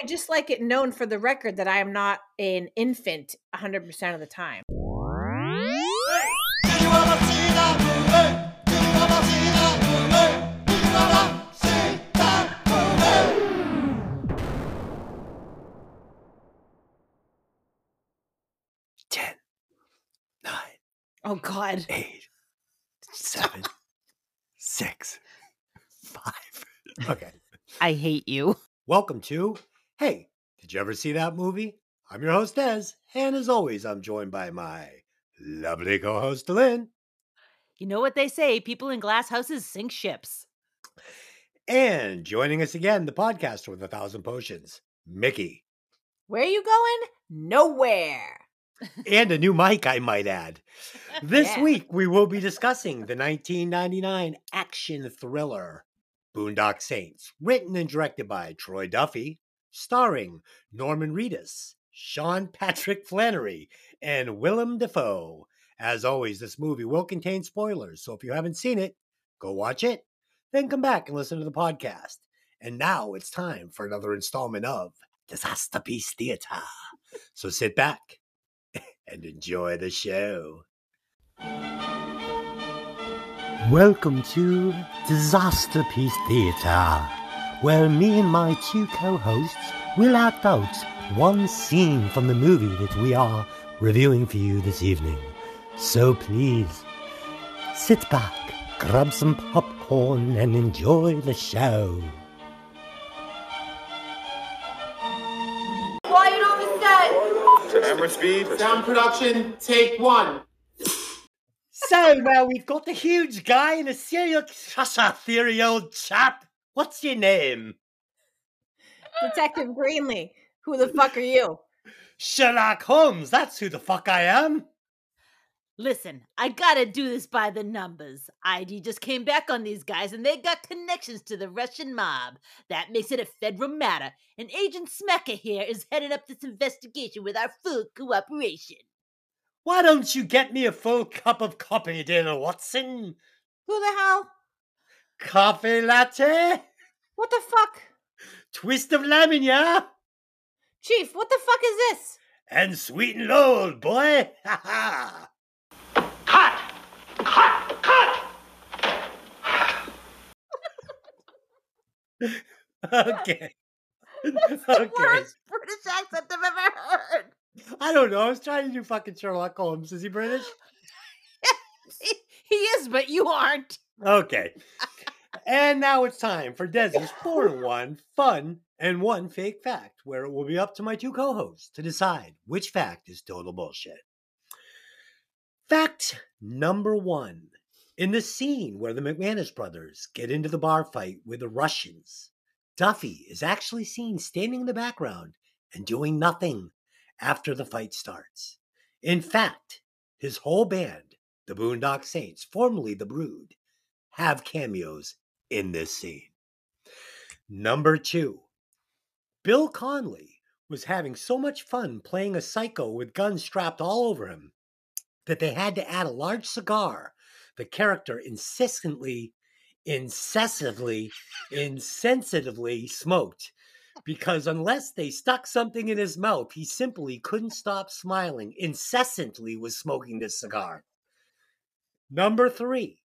I just like it known for the record that I am not an infant 100% of the time. Oh God. eight, seven, six, five. Okay. I hate you. Welcome to Hey, did you ever see that movie? I'm your host, Des, and as always, I'm joined by my lovely co host, Lynn, You know what they say people in glass houses sink ships. and joining us again, the podcaster with a thousand potions, Mickey, Where are you going? Nowhere. and a new mic, I might add. This Yeah. week, we will be discussing the 1999 action thriller Boondock Saints, written and directed by Troy Duffy, starring Norman Reedus, Sean Patrick Flanery, and Willem Dafoe. As always, this movie will contain spoilers, so if you haven't seen it, go watch it, then come back and listen to the podcast. And now it's time for another installment of Disaster Piece Theater. So sit back and enjoy the show. Welcome to Disaster Piece Theatre, where me and my two co hosts will act out one scene from the movie that we are reviewing for you this evening. So please, sit back, grab some popcorn, and enjoy the show. Quiet on the set. Camera speed. Sound production, take one. So, well, we've got the huge guy and a serial crusher theory, old chap. What's your name? Detective Greenlee. Who the fuck are you? Sherlock Holmes. That's who the fuck I am. Listen, I gotta do this by the numbers. ID just came back on these guys and they got connections to the Russian mob. That makes it a federal matter. And Agent Smecker here is heading up this investigation with our full cooperation. Why don't you get me a full cup of coffee, dear Watson? Who the hell? Coffee latte? What the fuck? Twist of lemon, yeah? Chief, what the fuck is this? And sweet and low, old boy. Ha ha. Cut! Cut! Cut! Okay. That's the okay. worst British accent I've ever heard. I don't know. I was trying to do fucking Sherlock Holmes. Is he British? he, he is, but you aren't. Okay. And now it's time for Desi's four and one fun and one fake fact, where it will be up to my two co-hosts to decide which fact is total bullshit. Fact number one. In the scene where the McManus brothers get into the bar fight with the Russians, Duffy is actually seen standing in the background and doing nothing after the fight starts. In fact, his whole band, the Boondock Saints, formerly the Brood, have cameos in this scene. Number two, Billy Connolly was having so much fun playing a psycho with guns strapped all over him that they had to add a large cigar the character insistently, incessantly, insensitively smoked. Because unless they stuck something in his mouth, he simply couldn't stop smiling, incessantly was smoking this cigar. Number three,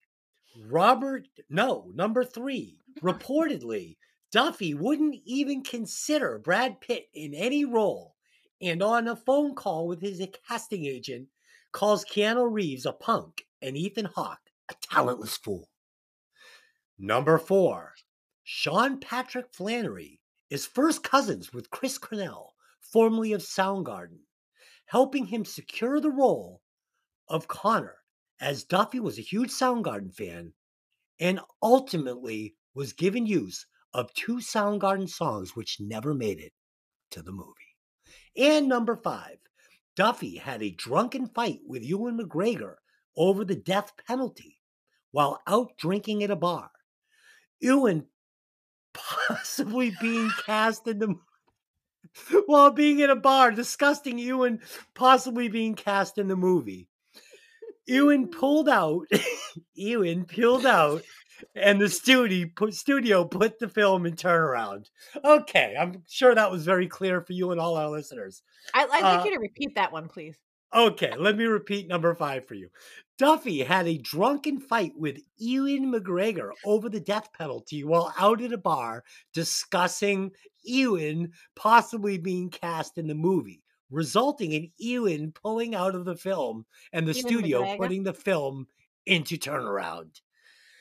Robert, no, number three, reportedly, Duffy wouldn't even consider Brad Pitt in any role, and on a phone call with his casting agent, calls Keanu Reeves a punk and Ethan Hawke a talentless fool. Number four, Sean Patrick Flanery is first cousins with Chris Cornell, formerly of Soundgarden, helping him secure the role of Connor, as Duffy was a huge Soundgarden fan and ultimately was given use of two Soundgarden songs which never made it to the movie. And number five, Duffy had a drunken fight with Ewan McGregor over the death penalty while out drinking at a bar. Ewan possibly being cast in the while being in a bar, disgusting Ewan possibly being cast in the movie. Ewan pulled out, Ewan pulled out and the studio put, studio put the film in turnaround. Okay, I'm sure that was very clear for you and all our listeners. I, I'd like Uh, you to repeat that one, please. Okay, let me repeat number five for you. Duffy had a drunken fight with Ewan McGregor over the death penalty while out at a bar discussing Ewan possibly being cast in the movie, resulting in Ewan pulling out of the film and the Ewan studio McGregor? putting the film into turnaround.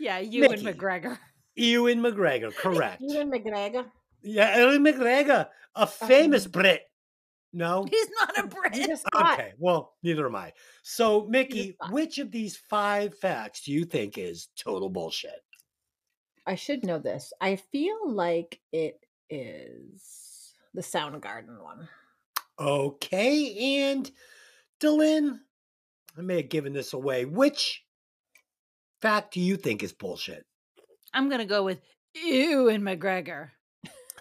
Yeah, Ewan Mickey. McGregor. Ewan McGregor, correct. Ewan McGregor. yeah, Ewan McGregor, a famous Brit. No? He's not a Brit. Okay, well, neither am I. So, Mickey, which of these five facts do you think is total bullshit? I should know this. I feel like it is the Soundgarden one. Okay, and Dylan, I may have given this away. Which fact do you think is bullshit? I'm gonna go with Ewan McGregor.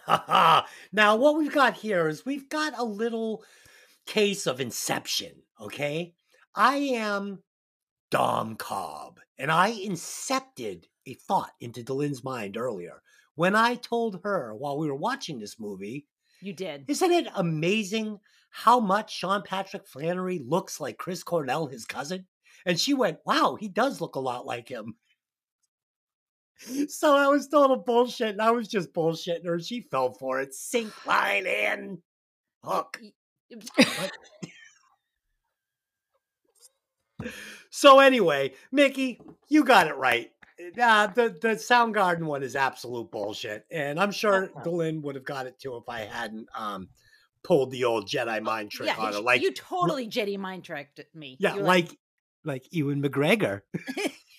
Now, what we've got here is we've got a little case of inception, okay? I am Dom Cobb, and I incepted a thought into Dylan's mind earlier when I told her while we were watching this movie, You did. isn't it amazing how much Sean Patrick Flanery looks like Chris Cornell, his cousin? And she went, wow, he does look a lot like him. So I was total bullshit, and I was just bullshitting her. She fell for it. Sink, line, in, hook. So anyway, Mickey, you got it right. Uh, the the Soundgarden one is absolute bullshit, and I'm sure Uh-huh. Would have got it too if I hadn't um pulled the old Jedi mind trick yeah, on her. Like you totally Jedi mind tricked me. yeah, were like like Ewan McGregor,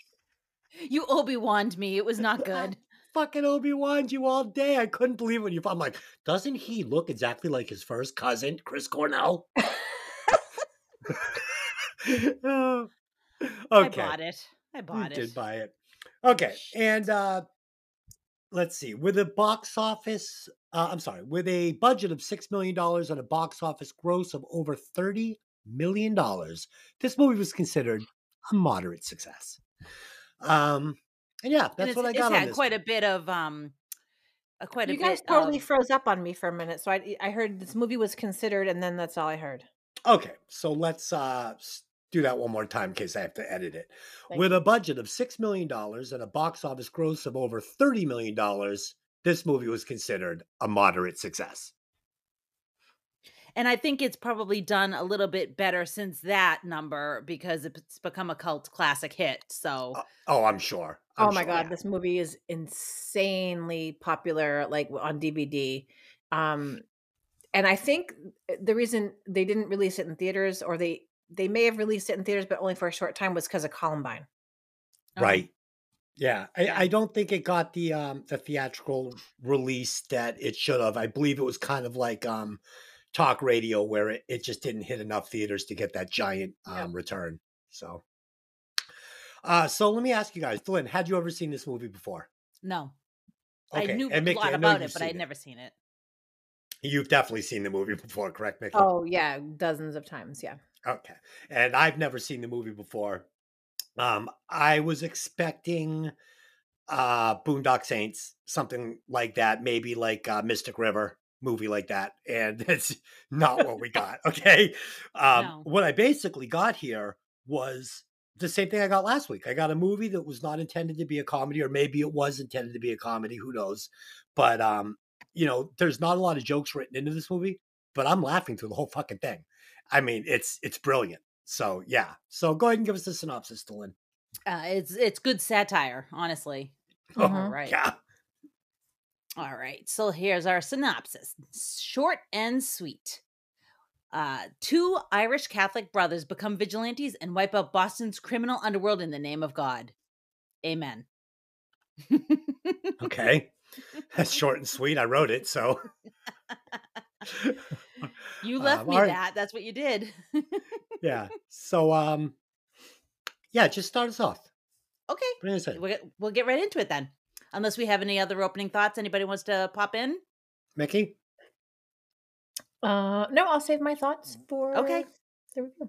you Obi Wan'd me. It was not good. fucking Obi Wan you all day. I couldn't believe when you. I'm like, doesn't he look exactly like his first cousin, Chris Cornell? Oh, okay. I bought it. I bought you it. did buy it. Okay, and uh let's see. With a box office, uh, I'm sorry, with a budget of six million dollars and a box office gross of over thirty million dollars, this movie was considered a moderate success. Um, and yeah, that's it's, what I it's got on had this. quite a bit of um, uh, quite a You bit. guys totally of- froze up on me for a minute, so I I heard this movie was considered, and then that's all I heard. Okay, so let's uh s- do that one more time in case I have to edit it. Thank With a budget of six million dollars and a box office gross of over thirty million dollars, this movie was considered a moderate success. and I think it's probably done a little bit better since that number because it's become a cult classic hit. So Uh, oh, I'm sure. oh I'm my sure. god, this movie is insanely popular, like on DVD. Um, and I think uh, the reason they didn't release it in theaters, or they they may have released it in theaters, but only for a short time, was because of Columbine. um, Right. Yeah. I, I don't think it got the um the theatrical release that it should have. I believe it was kind of like um talk radio where it, it just didn't hit enough theaters to get that giant um Yeah. return. So uh so let me ask you guys, Dylan, had you ever seen this movie before? no, Okay, I knew and a lot I know about it, but I'd it. never seen it. You've definitely seen the movie before, correct, Mickey? Oh yeah, dozens of times. Yeah. Okay. And I've never seen the movie before. Um, I was expecting uh Boondock Saints, something like that, maybe like uh Mystic River movie like that. And it's not what we got. Okay. Um No. what I basically got here was the same thing I got last week. I got a movie that was not intended to be a comedy, or maybe it was intended to be a comedy, who knows. But um, you know, there's not a lot of jokes written into this movie, but I'm laughing through the whole fucking thing. I mean, it's it's brilliant. So yeah. So go ahead and give us the synopsis, Dylan. Uh, it's it's good satire, honestly. Oh. All right. Yeah. All right. So here's our synopsis. Short and sweet. Uh, two Irish Catholic brothers become vigilantes and wipe out Boston's criminal underworld in the name of God. Amen. Okay. That's short and sweet. I wrote it, so you left Um, me all right. that. That's what you did. yeah. So um yeah, just start us off. okay. Bring us in. We'll get, we'll get right into it then. Unless we have any other opening thoughts. Anybody wants to pop in? Mickey? Uh, no, I'll save my thoughts for Okay. the review.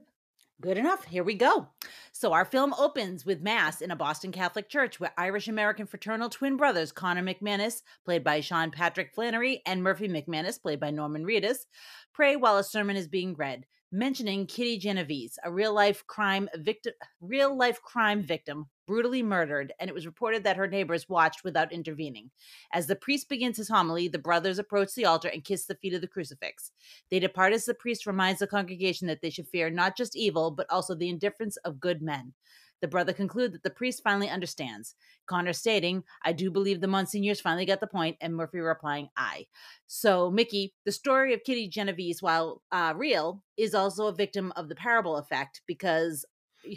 Good enough. Here we go. So, our film opens with Mass in a Boston Catholic church where Irish American fraternal twin brothers Connor McManus, played by Sean Patrick Flanery, and Murphy McManus, played by Norman Reedus, pray while a sermon is being read, mentioning Kitty Genovese, a real life crime victim, real life crime victim brutally murdered, and it was reported that her neighbors watched without intervening. As the priest begins his homily, the brothers approach the altar and kiss the feet of the crucifix. They depart as the priest reminds the congregation that they should fear not just evil, but also the indifference of good men. The brother concludes that the priest finally understands. Connor stating, I do believe the Monsignors finally got the point, and Murphy replying, I. So, Mickey, the story of Kitty Genovese, while uh, real, is also a victim of the parable effect because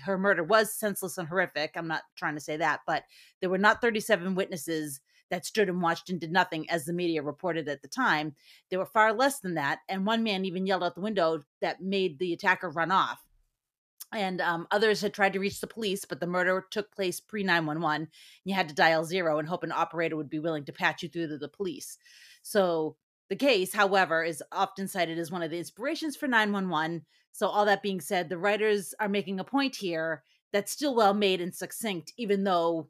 her murder was senseless and horrific. I'm not trying to say that, but there were not 37 witnesses that stood and watched and did nothing, as the media reported at the time. There were far less than that. And one man even yelled out the window that made the attacker run off. And um, others had tried to reach the police, but the murder took place pre 911. You had to dial zero and hope an operator would be willing to patch you through to the police. So the case, however, is often cited as one of the inspirations for 911. So, all that being said, the writers are making a point here that's still well made and succinct, even though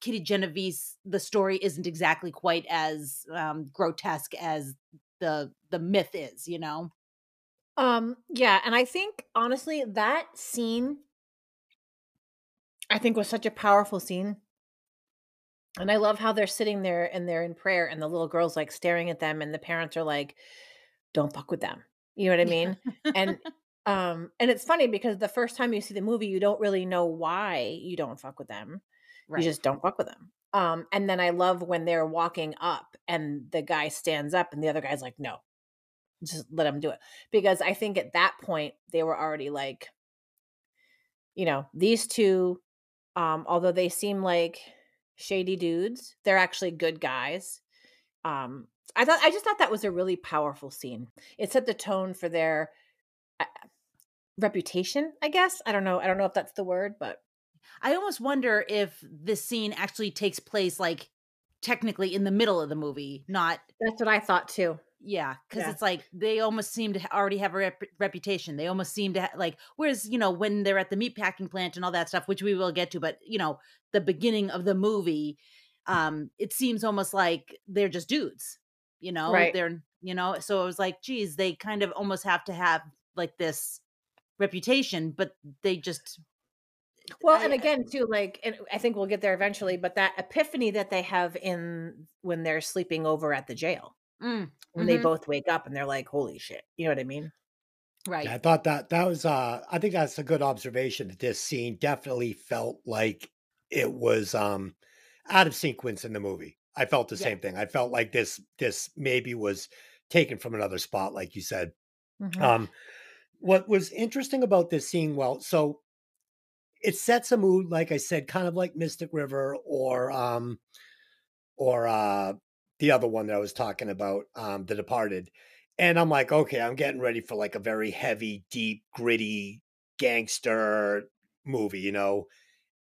Kitty Genovese, the story isn't exactly quite as um, grotesque as the the myth is, you know. Um, yeah, and I think honestly that scene I think was such a powerful scene. And I love how they're sitting there and they're in prayer and the little girl's like staring at them and the parents are like, Don't fuck with them. You know what I mean? and um, and it's funny because the first time you see the movie, you don't really know why you don't fuck with them. Right. You just don't fuck with them. Um, and then I love when they're walking up and the guy stands up and the other guy's like, no, just let them do it. Because I think at that point they were already like, you know, these two, um, although they seem like shady dudes, they're actually good guys. Um, I thought I just thought that was a really powerful scene. It set the tone for their uh, reputation, I guess. I don't know. I don't know if that's the word, but I almost wonder if this scene actually takes place like technically in the middle of the movie, not that's what I thought too. Yeah, because Yeah. it's like they almost seem to already have a rep- reputation. They almost seem to ha- like, whereas you know when they're at the meatpacking plant and all that stuff, which we will get to, but you know the beginning of the movie, um, it seems almost like they're just dudes. You know, Right. they're you know, so it was like, geez, they kind of almost have to have like this reputation, but they just Well, I- and again, too, like, and I think we'll get there eventually, but that epiphany that they have in when they're sleeping over at the jail, mm, when they mhm, both wake up and they're like, "Holy shit!" You know what I mean? right. Yeah, I thought that that was uh I think that's a good observation that this scene definitely felt like it was um out of sequence in the movie. I felt the Yeah. same thing. I felt like this this maybe was taken from another spot, like you said. Mhm. Um what was interesting about this scene, well, so it sets a mood, like I said, kind of like Mystic River or um or uh the other one that I was talking about, um, The Departed. And I'm like, okay, I'm getting ready for like a very heavy, deep, gritty gangster movie, you know.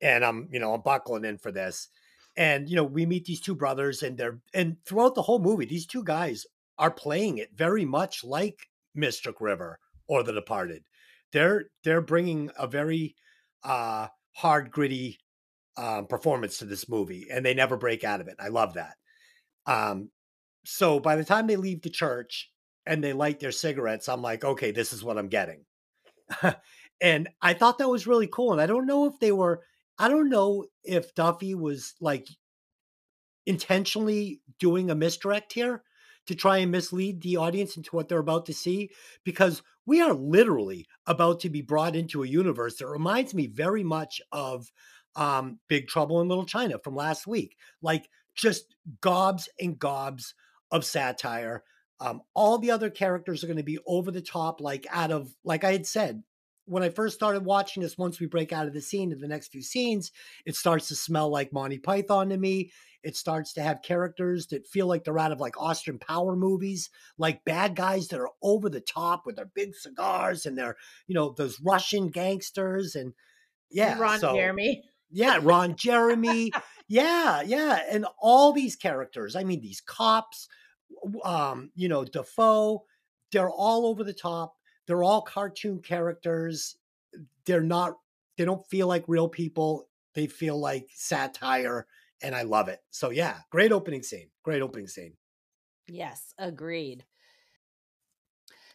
And I'm, you know, I'm buckling in for this. And you know, we meet these two brothers, and they're and throughout the whole movie, these two guys are playing it very much like Mystic River or The Departed. They're they're bringing a very uh hard, gritty um, performance to this movie, and they never break out of it. I love that. Um, so by the time they leave the church and they light their cigarettes, I'm like, okay, this is what I'm getting. and I thought that was really cool. And I don't know if they were, I don't know if Duffy was like intentionally doing a misdirect here to try and mislead the audience into what they're about to see, because we are literally about to be brought into a universe that reminds me very much of um, Big Trouble in Little China from last week. Like just gobs and gobs of satire. Um, all the other characters are going to be over the top, like out of, like I had said, when I first started watching this, once we break out of the scene in the next few scenes, it starts to smell like Monty Python to me. It starts to have characters that feel like they're out of like Austin Power movies, like bad guys that are over the top with their big cigars and their, you know, those Russian gangsters and yeah, Ron so- Jeremy. Yeah, Ron Jeremy. yeah, yeah. And all these characters, I mean, these cops, um, you know, Dafoe, they're all over the top. They're all cartoon characters. they're not they don't feel like real people. They feel like satire and I love it. So yeah, great opening scene. Great opening scene. Yes, agreed.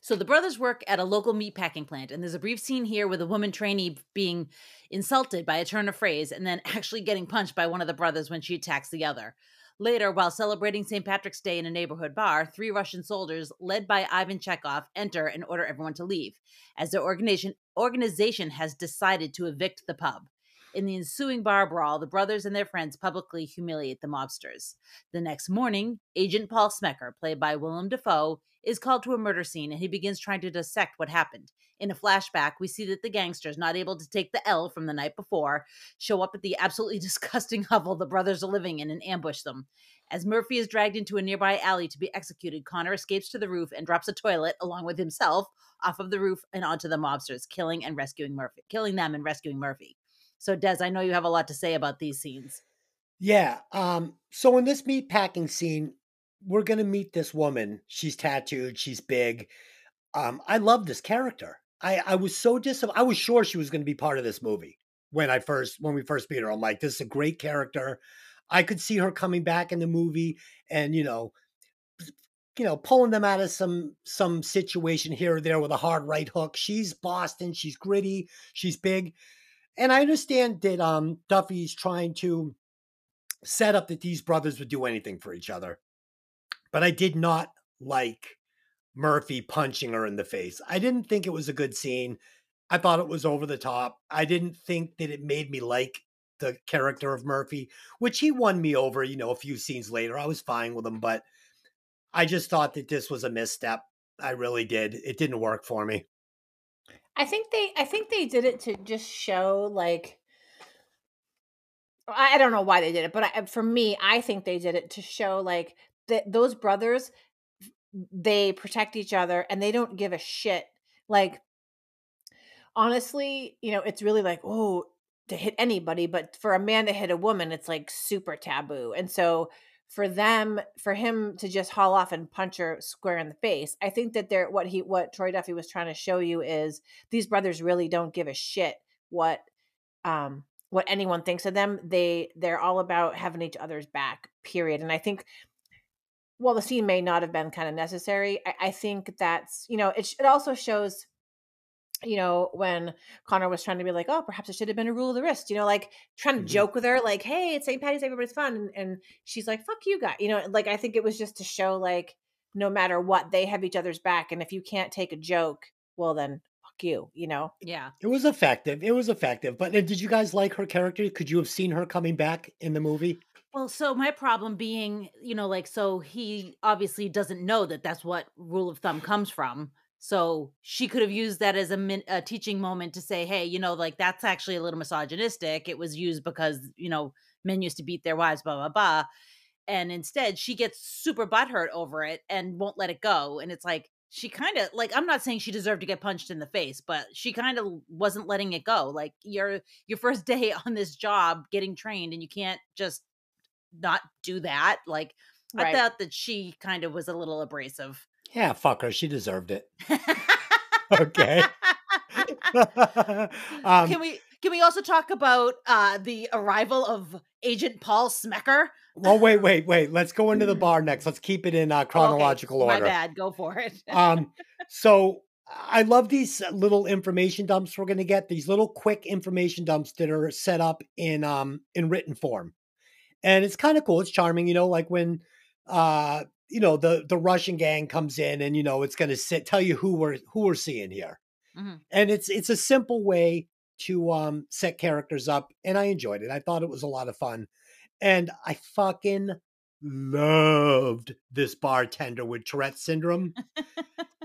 So the brothers work at a local meatpacking plant, and there's a brief scene here with a woman trainee being insulted by a turn of phrase and then actually getting punched by one of the brothers when she attacks the other. Later, while celebrating St. Patrick's Day in a neighborhood bar, three Russian soldiers, led by Ivan Chekhov, enter and order everyone to leave, as their organization, organization has decided to evict the pub. In the ensuing bar brawl, the brothers and their friends publicly humiliate the mobsters. The next morning, Agent Paul Smecker, played by Willem Dafoe, is called to a murder scene and he begins trying to dissect what happened. In a flashback, we see that the gangsters, not able to take the L from the night before, show up at the absolutely disgusting hovel the brothers are living in and ambush them. As Murphy is dragged into a nearby alley to be executed, Connor escapes to the roof and drops a toilet along with himself off of the roof and onto the mobsters, killing and rescuing Murphy, killing them and rescuing Murphy. So, Des, I know you have a lot to say about these scenes. Yeah. Um, so in this meat packing scene, we're gonna meet this woman. She's tattooed, she's big. Um, I love this character. I, I was so dis I was sure she was gonna be part of this movie when I first when we first meet her. I'm like, this is a great character. I could see her coming back in the movie and you know, you know, pulling them out of some some situation here or there with a hard right hook. She's Boston, she's gritty, she's big and I understand that um, Duffy's trying to set up that these brothers would do anything for each other, but I did not like Murphy punching her in the face. I didn't think it was a good scene. I thought it was over the top. I didn't think that it made me like the character of Murphy, which he won me over, you know, a few scenes later. I was fine with him, but I just thought that this was a misstep. I really did. It didn't work for me. I think they I think they did it to just show like I don't know why they did it, but I, for me, I think they did it to show like that those brothers they protect each other and they don't give a shit. Like honestly, you know, it's really like, oh, to hit anybody, but for a man to hit a woman, it's like super taboo. And so for them for him to just haul off and punch her square in the face i think that they're what he what troy duffy was trying to show you is these brothers really don't give a shit what um what anyone thinks of them. They they're all about having each other's back period. And i think while the scene may not have been kind of necessary i, I think that's you know it, it also shows you know, when Connor was trying to be like, oh, perhaps it should have been a rule of the wrist, you know, like trying to mm-hmm. joke with her, like, hey, it's St. Patty's Day, everybody's fun. And, and she's like, fuck you guys. You know, like, I think it was just to show, like, no matter what, they have each other's back. And if you can't take a joke, well, then fuck you, you know? Yeah. It was effective. It was effective. But uh, did you guys like her character? Could you have seen her coming back in the movie? Well, so my problem being, you know, like, so he obviously doesn't know that that's what rule of thumb comes from. So she could have used that as a, min- a, teaching moment to say, hey, you know, like that's actually a little misogynistic. It was used because, you know, men used to beat their wives, blah, blah, blah. And instead, she gets super butthurt over it and won't let it go. And it's like, she kind of like i'm not saying she deserved to get punched in the face but she kind of wasn't letting it go like your your first day on this job getting trained and you can't just not do that like right. i thought that she kind of was a little abrasive yeah, fuck her. She deserved it. okay. um, can we can we also talk about uh, the arrival of Agent Paul Smecker? Well, wait, wait, wait. Let's go into the bar next. Let's keep it in uh, chronological okay, order. My bad. Go for it. um, so I love these little information dumps we're going to get. These little quick information dumps that are set up in um in written form, and it's kind of cool. It's charming, you know, like when uh you know the the Russian gang comes in and you know it's going to sit tell you who we're who we're seeing here, mm-hmm. and it's it's a simple way to um set characters up, and I enjoyed it. I thought it was a lot of fun, and I fucking loved this bartender with Tourette syndrome.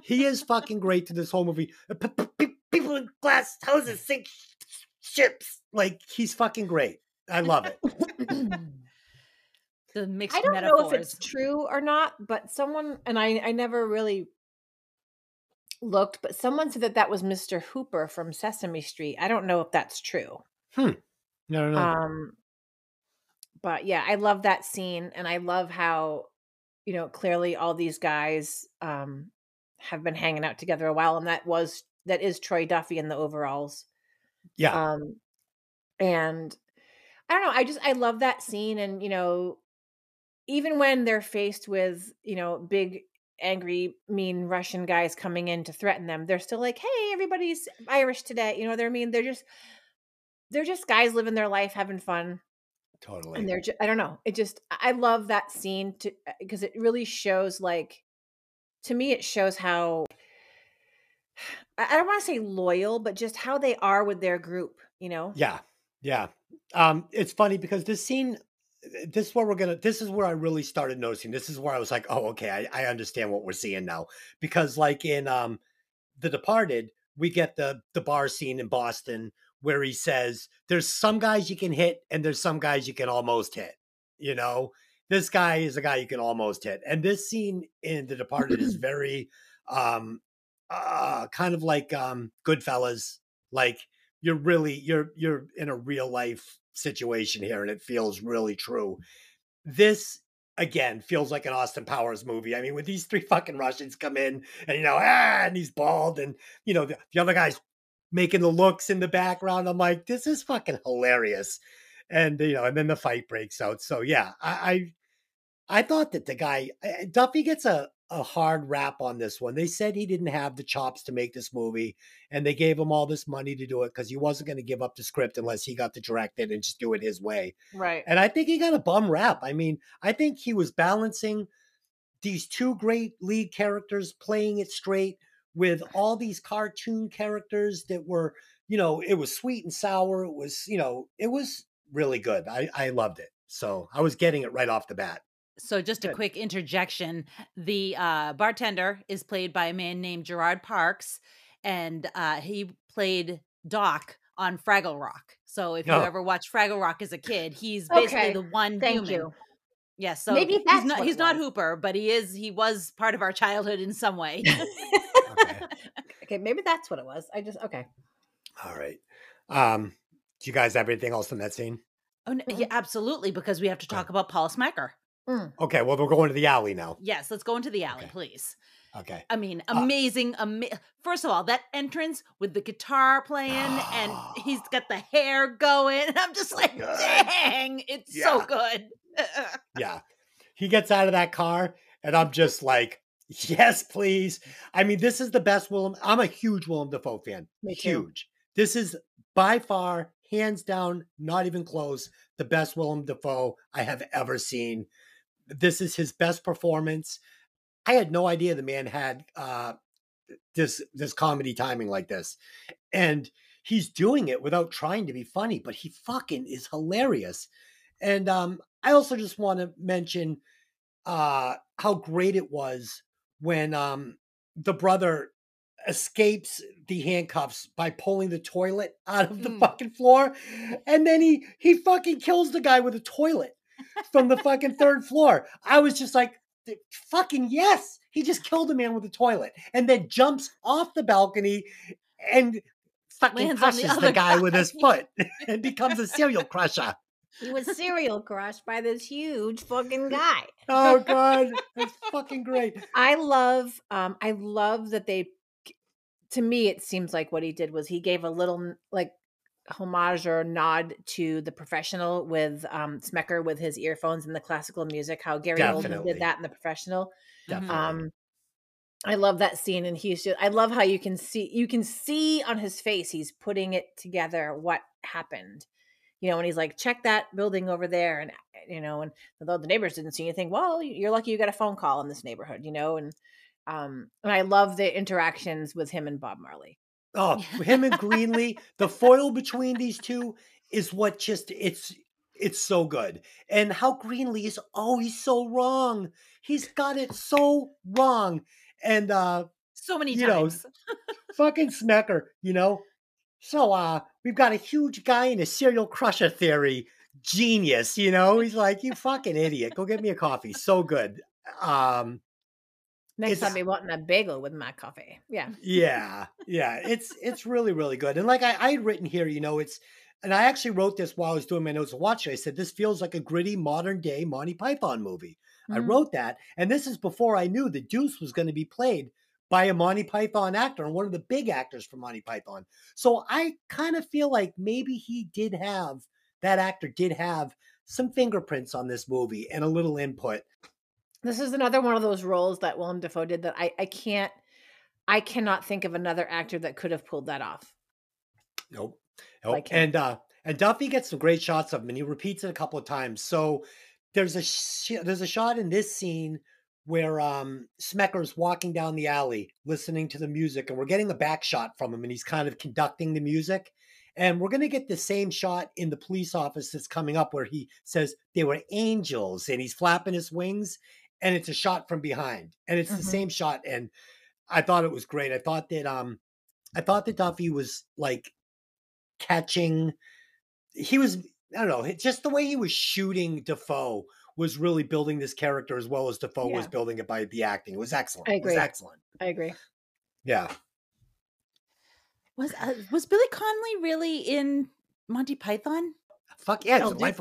he is fucking great to this whole movie. People in glass houses sink ships. Like he's fucking great. I love it. the mixed I don't metaphors. know if it's true or not, but someone and I I never really looked, but someone said that that was Mr. Hooper from Sesame Street. I don't know if that's true. Hmm. No, no, no. Um but yeah, I love that scene and I love how you know, clearly all these guys um have been hanging out together a while and that was that is Troy Duffy in the overalls. Yeah. Um, and I don't know. I just I love that scene, and you know, even when they're faced with you know big angry mean russian guys coming in to threaten them they're still like hey everybody's irish today you know what i mean they're just they're just guys living their life having fun totally. and they're just i don't know it just i love that scene to because it really shows like to me it shows how i don't want to say loyal but just how they are with their group you know Yeah, yeah. Um, it's funny because this scene, uh, this is where we're gonna. This is where I really started noticing. This is where I was like, oh, okay, I, I understand what we're seeing now. Because like in um, The Departed, we get the the bar scene in Boston where he says, "There's some guys you can hit, and there's some guys you can almost hit." You know, this guy is a guy you can almost hit, and this scene in The Departed is very, um, uh, kind of like um, Goodfellas, like you're really you're you're in a real life situation here and it feels really true. This again feels like an austin powers movie. I mean when these three fucking russians come in and you know ah, and he's bald and you know the, the other guy's making the looks in the background i'm like this is fucking hilarious. And you know and then the fight breaks out. So yeah i i, I thought that the guy eh, duffy gets a a hard rap on this one. They said he didn't have the chops to make this movie, and they gave him all this money to do it because he wasn't going to give up the script unless he got to direct it and just do it his way. right And I think he got a bum rap. I mean, I think he was balancing these two great lead characters, playing it straight with all these cartoon characters that were, you know, it was sweet and sour. It was, you know, it was really good. I, I loved it. So I was getting it right off the bat. So, just a quick interjection: the uh, bartender is played by a man named Gerard Parkes, and uh, he played Doc on Fraggle Rock. So, if you Oh. ever watched Fraggle Rock as a kid, he's basically Okay, the one thank human. you Yes, so Maybe he's not he's not. Hooper, but he is he was part of our childhood in some way. Okay. okay maybe that's what it was i just okay All right. Um, do you guys have anything else in that scene? oh, no, yeah, absolutely, because we have to talk about Paul Smecker. Mm. Okay, well, we're going to the alley now. Yes, let's go into the alley, Okay. please. Okay. I mean, Uh, amazing. Ama- First of all, that entrance with the guitar playing and he's got the hair going. And I'm just like, good. dang, it's so good. Yeah. He gets out of that car, and I'm just like, yes, please. I mean, this is the best Willem. I'm a huge Willem Dafoe fan. Me too. huge. This is by far, hands down, not even close, the best Willem Dafoe I have ever seen. This is his best performance. I had no idea the man had uh, this this comedy timing like this, and he's doing it without trying to be funny, but he fucking is hilarious. And um, I also just want to mention uh, how great it was when um, the brother escapes the handcuffs by pulling the toilet out of the Mm. fucking floor, and then he he fucking kills the guy with a toilet from the fucking third floor. I was just like, fucking yes, he just killed a man with a toilet, and then jumps off the balcony and fucking Lands on the crushes the, other guy with his foot and becomes a serial crusher. he was serial crushed by this huge fucking guy Oh god, that's fucking great. I love um I love that they to me it seems like what he did was he gave a little like homage or nod to the professional with um Smecker with his earphones and the classical music how Gary Oldman did that in the professional Definitely. um I love that scene and he's just I love how you can see you can see on his face he's putting it together what happened you know, and he's like, check that building over there. And, you know, and although the neighbors didn't see anything, well, you're lucky you got a phone call in this neighborhood, you know, and, um, and I love the interactions with him and Bob Marley. Oh, him and Greenlee, the foil between these two is what just it's it's so good. And how Greenlee is always so wrong. He's got it so wrong. And uh so many You know, fucking Smecker, you know. So uh we've got a huge guy in a serial crusher theory. Genius, you know. He's like, you fucking idiot. Go get me a coffee. So good. Um Next time be wanting a bagel with my coffee. Yeah. yeah yeah it's it's really really good and like I, I had written here you know it's and i actually wrote this while i was doing my notes of watching i said this feels like a gritty modern day monty python movie i Mhm. wrote that and this is before i knew the deuce was going to be played by a Monty Python actor and one of the big actors from Monty Python. So I kind of feel like maybe he did have that actor did have some fingerprints on this movie and a little input. This is another one of those roles that Willem Dafoe did that I I can't I cannot think of another actor that could have pulled that off. Nope. Nope. Like and uh and Duffy gets some great shots of him and he repeats it a couple of times. So there's a sh- there's a shot in this scene where um Smecker's walking down the alley listening to the music and we're getting a back shot from him and he's kind of conducting the music. And we're going to get the same shot in the police office that's coming up where he says they were angels and he's flapping his wings and it's a shot from behind. And it's Mhm. the same shot and I thought it was great. I thought that um I thought that Duffy was like catching he was I don't know, just the way he was shooting Dafoe was really building this character as well as Dafoe was building it by the acting. It was excellent. I It was agree. excellent. I agree. Yeah. Was uh, was Billy Connolly really in Monty Python? Fuck yeah. a life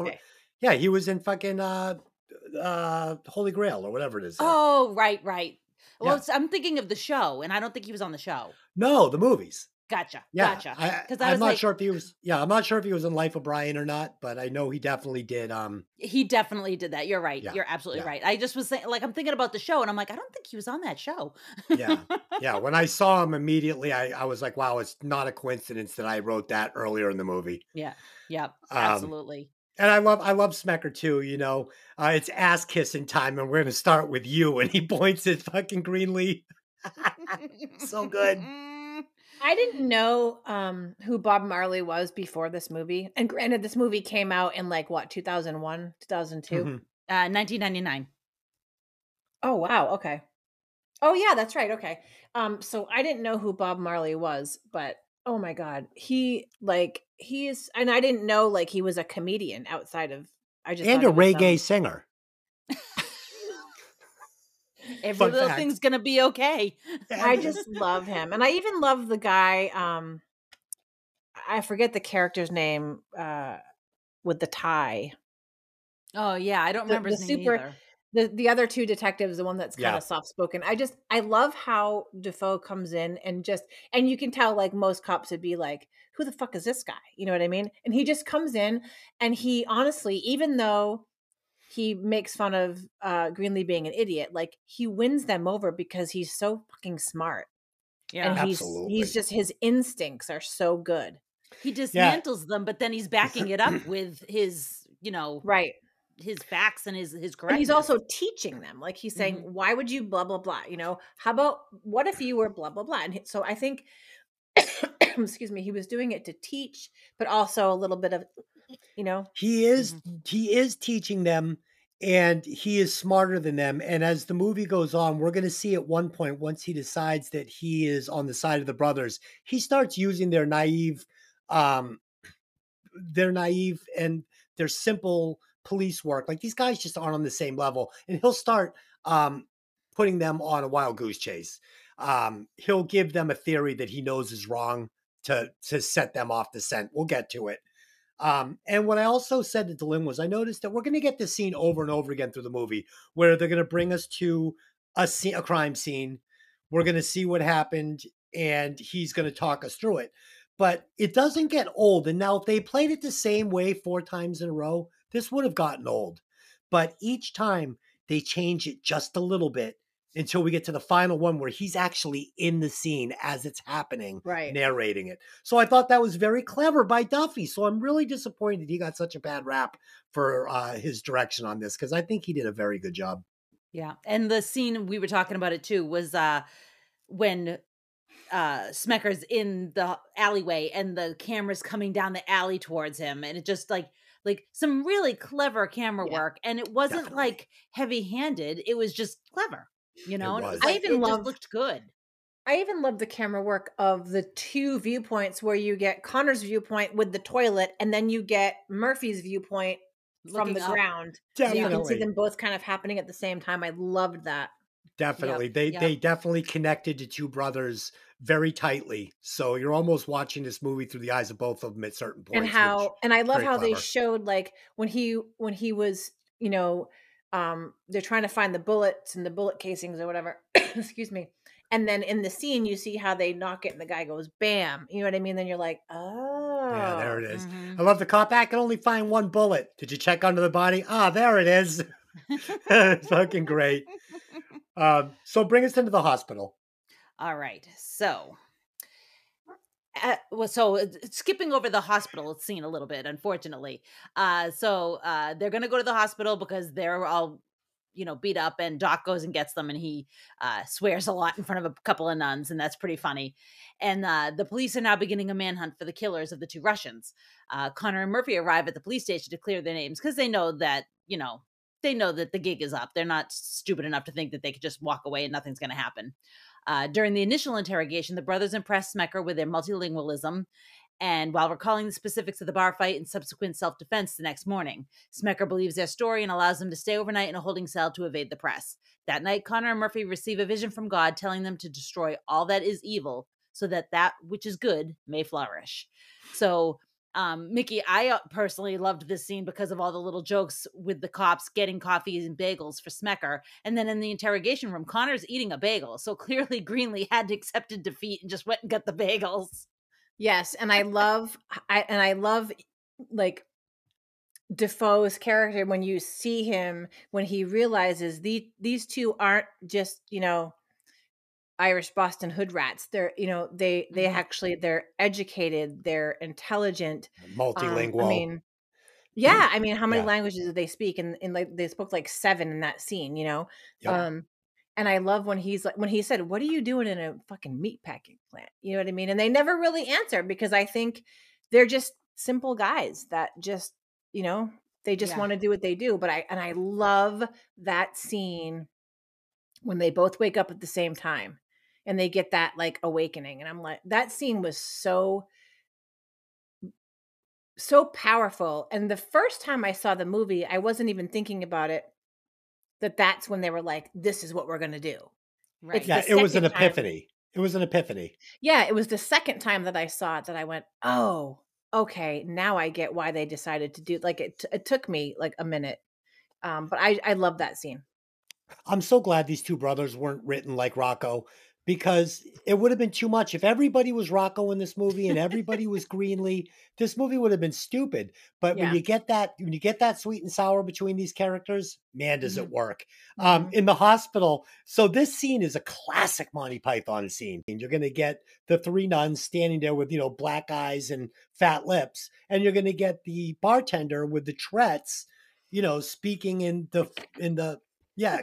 yeah, he was in fucking uh uh Holy Grail or whatever it is. Oh, right, right. Well, Yeah. I'm thinking of the show, and I don't think he was on the show. No, the movies. Gotcha. Yeah. Gotcha. Because I I'm was not like, sure if he was yeah, I'm not sure if he was in Life of Brian or not, but I know he definitely did um he definitely did that. You're right. Yeah, You're absolutely yeah. right. I just was saying, like, I'm thinking about the show, and I'm like, I don't think he was on that show. Yeah. yeah. When I saw him immediately I, I was like, wow, it's not a coincidence that I wrote that earlier in the movie. yeah. Yep. Um, Absolutely. And I love I love Smecker too, you know. Uh, it's ass kissing time and we're gonna start with you. And he points at fucking Greenlee. so good. I didn't know um who Bob Marley was before this movie. And granted this movie came out in like what, 2001, 2002? Mhm. Uh, 1999. Oh wow, okay. Oh yeah, that's right. Okay. Um so I didn't know who Bob Marley was, but oh my god, he like he's and I didn't know like he was a comedian outside of I just And a reggae singer. Every Fun little fact. thing's gonna be okay. I just love him. And I even love the guy um I forget the character's name uh with the tie. Oh yeah, I don't remember the his name super- either. The the other two detectives, the one that's kind Yeah. of soft spoken. I just I love how Dafoe comes in and just and you can tell like most cops would be like, who the fuck is this guy? You know what I mean? And he just comes in and he honestly, even though he makes fun of uh Greenlee being an idiot, like he wins them over because he's so fucking smart. Yeah. and he's Absolutely. he's just his instincts are so good. he dismantles them, but then he's backing it up with his, you know, Right. His facts and his his And he's also teaching them. Like he's saying, Mhm. why would you blah blah blah? You know, how about what if you were blah blah blah? And so I think, excuse me, he was doing it to teach, but also a little bit of, you know, He is Mm-hmm. he is teaching them and he is smarter than them. And as the movie goes on, we're going to see at one point, once he decides that he is on the side of the brothers, he starts using their naive, um, their naive and their simple police work. Like these guys just aren't on the same level. And he'll start um, putting them on a wild goose chase. Um, he'll give them a theory that he knows is wrong to to set them off the scent. We'll get to it. Um, and what I also said to Dylan was I noticed that we're going to get this scene over and over again through the movie where they're going to bring us to a scene, a crime scene. We're going to see what happened and he's going to talk us through it. But it doesn't get old. And now if they played it the same way four times in a row, this would have gotten old. But each time they change it just a little bit until we get to the final one where he's actually in the scene as it's happening right. narrating it. So I thought that was very clever by Duffy. So I'm really disappointed he got such a bad rap for uh, his direction on this because I think he did a very good job. Yeah. And the scene we were talking about it too was uh when uh Smecker's in the alleyway and the camera's coming down the alley towards him and it just like like some really clever camera Yeah. work and it wasn't Definitely. like heavy-handed it was just clever you know and it was. was I even it love- just looked good I even love the camera work of the two viewpoints where you get Connor's viewpoint with the toilet, and then you get Murphy's viewpoint from the up. ground. So you can see them both kind of happening at the same time. I loved that. Definitely. They yep. they definitely connected the two brothers very tightly. So you're almost watching this movie through the eyes of both of them at certain points. and how and i love how they showed like when he when he was you know um they're trying to find the bullets and the bullet casings or whatever excuse me and then in the scene you see how they knock it and the guy goes bam you know what i mean then you're like oh Yeah, there it is. Mhm. I love the cop. I can only find one bullet. Did you check under the body? Ah, there it is. it's fucking great. Um, so bring us into the hospital. All right. So, uh, well, so uh, skipping over the hospital scene a little bit, unfortunately. Uh, so uh, they're gonna go to the hospital because they're all, you know, beat up, and Doc goes and gets them, and he uh, swears a lot in front of a couple of nuns, and that's pretty funny. And uh, the police are now beginning a manhunt for the killers of the two Russians. Uh, Connor and Murphy arrive at the police station to clear their names because they know that you know they know that the gig is up. They're not stupid enough to think that they could just walk away and nothing's going to happen. Uh, during the initial interrogation, the brothers impressed Smecker with their multilingualism. And while recalling the specifics of the bar fight and subsequent self defense the next morning, Smecker believes their story and allows them to stay overnight in a holding cell to evade the press. That night, Connor and Murphy receive a vision from God telling them to destroy all that is evil so that that which is good may flourish. So, um, Mickey, I uh, personally loved this scene because of all the little jokes with the cops getting coffees and bagels for Smecker. And then in the interrogation room, Connor's eating a bagel. So clearly Greenlee had accepted defeat and just went and got the bagels. Yes, and I love I and I love like Dafoe's character when you see him when he realizes the these two aren't just, you know, Irish Boston hood rats. They're, you know, they they Mhm. actually they're educated, they're intelligent. um, Multilingual. I mean, yeah, I mean, how many Yeah. languages do they speak? And, and like they spoke like seven in that scene, you know. Yep. Um, and I love when he's like when he said, "What are you doing in a fucking meat packing plant?" You know what I mean? And they never really answer because I think they're just simple guys that just, you know, they just Yeah. want to do what they do. But I and I love that scene when they both wake up at the same time and they get that like awakening. And I'm like, that scene was so so powerful. And the first time I saw the movie, I wasn't even thinking about it. That that's when they were like, "This is what we're gonna do." Right. yeah, it was an time- epiphany. It was an epiphany. Yeah, it was the second time that I saw it that I went, "Oh, okay, now I get why they decided to do." Like it, it took me like a minute, um, but I I love that scene. I'm so glad these two brothers weren't written like Rocco because it would have been too much. If everybody was Rocco in this movie and everybody was Greenlee, this movie would have been stupid. But Yeah. when you get that, when you get that sweet and sour between these characters, man, does Mm-hmm. it work. Um, Mhm. in the hospital, so this scene is a classic Monty Python scene. And you're going to get the three nuns standing there with, you know, black eyes and fat lips. And you're going to get the bartender with the Tourette's, you know, speaking in the, in the, yeah,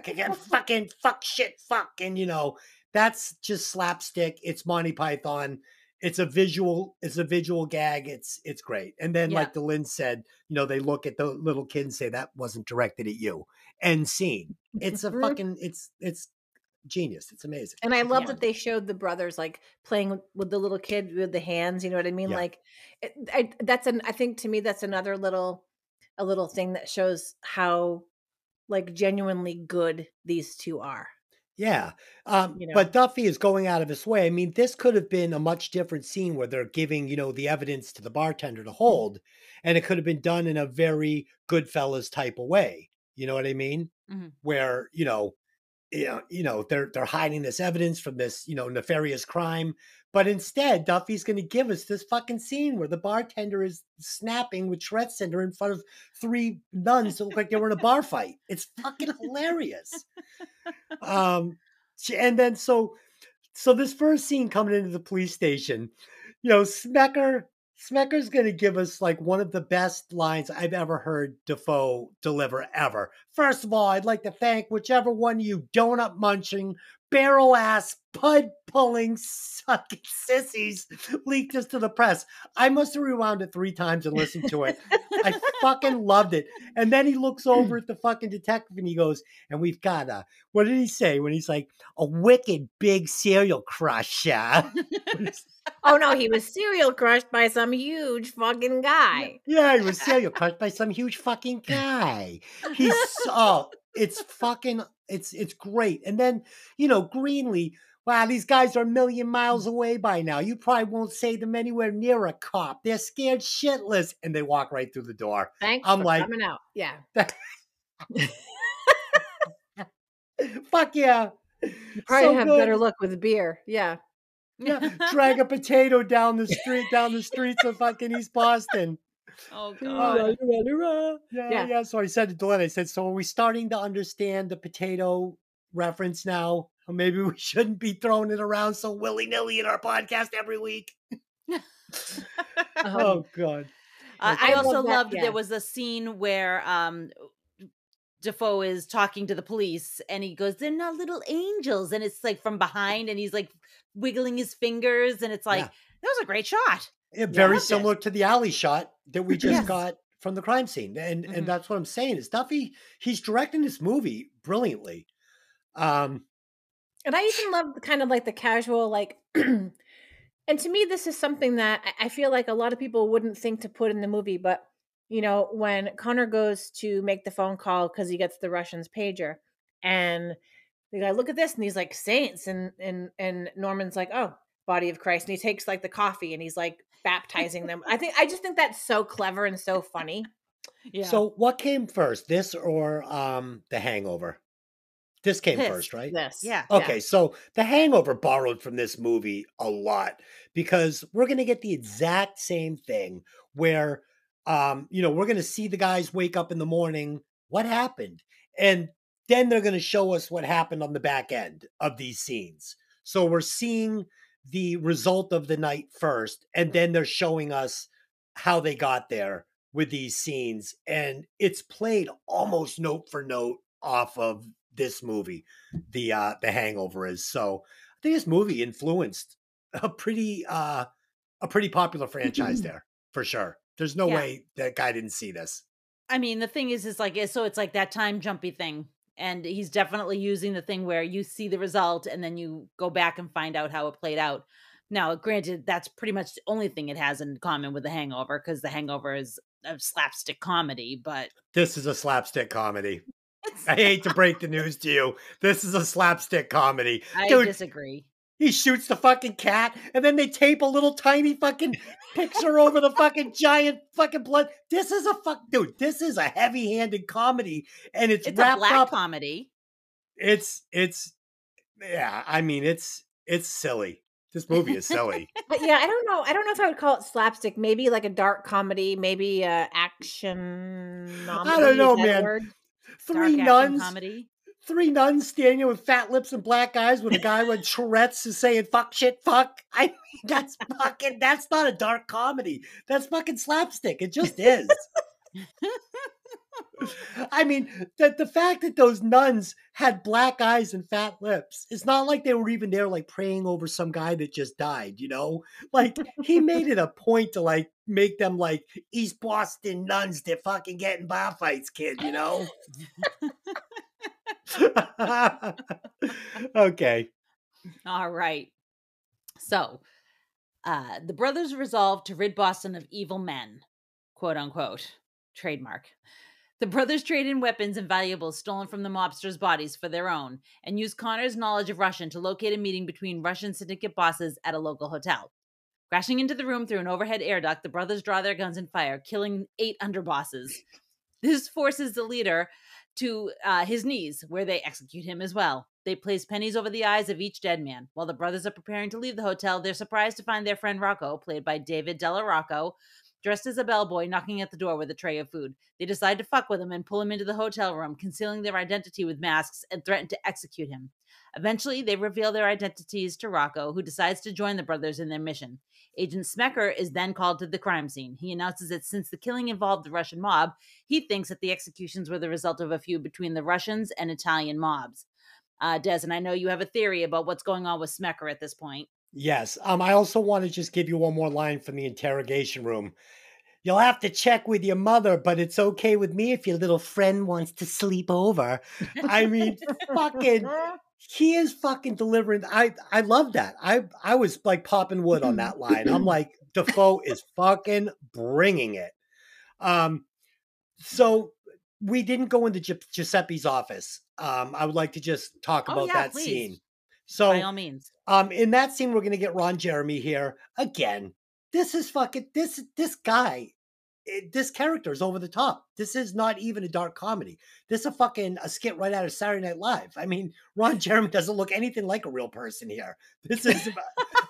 fucking fuck shit, fuck. And, you know, that's just slapstick. It's Monty Python. It's a visual, it's a visual gag. It's it's great. And then, Yeah. like the Lynn said, you know, they look at the little kid and say, That wasn't directed at you. End scene. It's a Mhm. fucking it's it's genius. It's amazing. And I love Yeah. that they showed the brothers like playing with, with the little kid with the hands. You know what I mean? Yeah. Like, it, I, that's an. I think to me that's another little, a little thing that shows how, like, genuinely good these two are. Yeah. Um, You know? But Duffy is going out of his way. I mean, this could have been a much different scene where they're giving, you know, the evidence to the bartender to hold. And it could have been done in a very Goodfellas type of way. You know what I mean? Mhm. Where, you know, you know, you know, they're they're hiding this evidence from this, you know, nefarious crime. But instead, Duffy's going to give us this fucking scene where the bartender is snapping with syndrome in front of three nuns that look like they were in a bar fight. It's fucking hilarious. Um, and then so, so this first scene coming into the police station, you know, Smecker, Smecker's going to give us like one of the best lines I've ever heard Dafoe deliver ever. First of all, I'd like to thank whichever one of you donut munching, barrel ass, pud pulling, sucking sissies leaked this to the press. I must have rewound it three times and listened to it. I fucking loved it. And then he looks over at the fucking detective and he goes, and we've got a, what did he say when he's like, a wicked big serial crusher? Oh no, he was serial crushed by some huge fucking guy. yeah, he was serial crushed by some huge fucking guy. He's so, oh, it's fucking, it's, it's great. And then, you know, Greenlee, wow, these guys are a million miles mm. away by now. You probably won't say them anywhere near a cop. They're scared shitless. And they walk right through the door. Thanks I'm like- coming out. Yeah. Fuck yeah. You probably So have good. better luck with beer. Yeah. Yeah, drag a potato down the street, down the streets of fucking East Boston. oh god. yeah, Yeah. yeah. So I said to Dylan, I said, so are we starting to understand the potato reference now? Or maybe we shouldn't be throwing it around so willy nilly in our podcast every week. Oh God. Uh, I I love also that, loved yeah. there was a scene where um Dafoe is talking to the police and he goes, They're not little angels. And it's like from behind and he's like wiggling his fingers. And it's like, Yeah. that was a great shot. Yeah, very loved it. similar to the alley shot that we just Yes. got from the crime scene. And Mhm. and that's what I'm saying is Duffy, he's directing this movie brilliantly. Um And I even love kind of like the casual, like, and to me, this is something that I- I feel like a lot of people wouldn't think to put in the movie. But, you know, when Connor goes to make the phone call because he gets the Russian's pager and the guy, look at this. And he's like, saints. And, and, and Norman's like, oh, body of Christ. And he takes like the coffee and he's like baptizing them. I think, I just think that's so clever and so funny. Yeah. so what came first, this or um the hangover? This came This. first, right? This. yeah. Okay, so The Hangover borrowed from this movie a lot because we're going to get the exact same thing where um you know, we're going to see the guys wake up in the morning, what happened? And then they're going to show us what happened on the back end of these scenes. So we're seeing the result of the night first and then they're showing us how they got there with these scenes and it's played almost note for note off of this movie the uh the hangover is so i think this movie influenced a pretty uh a pretty popular franchise there for sure there's no Yeah. way that guy didn't see this I mean, the thing is, is like, so it's like that time jumpy thing. And he's definitely using the thing where you see the result and then you go back and find out how it played out. Now, granted, that's pretty much the only thing it has in common with The Hangover because The Hangover is a slapstick comedy, but this is a slapstick comedy i hate to break the news to you this is a slapstick comedy I dude disagree. He shoots the fucking cat and then they tape a little tiny fucking picture over the fucking giant fucking blood this is a fuck dude this is a heavy-handed comedy and it's, It's a wrapped black up comedy. it's it's yeah i mean it's it's silly this movie is silly But yeah, I don't know. I don't know if I would call it slapstick. Maybe like a dark comedy, maybe uh action. I don't know, is that a man. word? three Dark action nuns comedy. Three nuns standing with fat lips and black eyes with a guy with tourette's is saying fuck shit fuck i mean that's fucking that's not a dark comedy that's fucking slapstick it just is I mean, that the fact that those nuns had black eyes and fat lips, it's not like they were even there like praying over some guy that just died, you know? Like he made it a point to like make them like East Boston nuns that fucking get in bar fights, kid, you know? okay. All right. So, uh, the brothers resolve to rid Boston of evil men, quote unquote, trademark. The brothers trade in weapons and valuables stolen from the mobsters' bodies for their own and use Connor's knowledge of Russian to locate a meeting between Russian syndicate bosses at a local hotel. Crashing into the room through an overhead air duct, the brothers draw their guns and fire, killing eight underbosses. This forces the leader to uh, his knees, where they execute him as well. They place pennies over the eyes of each dead man. While the brothers are preparing to leave the hotel, they're surprised to find their friend Rocco, played by David Della Rocco, dressed as a bellboy, knocking at the door with a tray of food. They decide to fuck with him and pull him into the hotel room, concealing their identity with masks, and threaten to execute him. Eventually, they reveal their identities to Rocco, who decides to join the brothers in their mission. Agent Smecker is then called to the crime scene. He announces that since the killing involved the Russian mob, he thinks that the executions were the result of a feud between the Russians and Italian mobs. Uh, Dez, and I know you have a theory about what's going on with Smecker at this point. Yes. Um, I also want to just give you one more line from the interrogation room. You'll have to check with your mother, but it's okay with me if your little friend wants to sleep over. I mean, fucking he is fucking delivering. I I love that. I I was like popping wood on that line. I'm like, Dafoe is fucking bringing it. Um, so we didn't go into Gi- Giuseppe's office. Um, I would like to just talk Oh, about yeah, that please. scene. So By all means. um, in that scene, we're gonna get Ron Jeremy here again. This is fucking this this guy it, this character is over the top. This is not even a dark comedy. This is a fucking a skit right out of Saturday Night Live. I mean, Ron Jeremy doesn't look anything like a real person here. This is,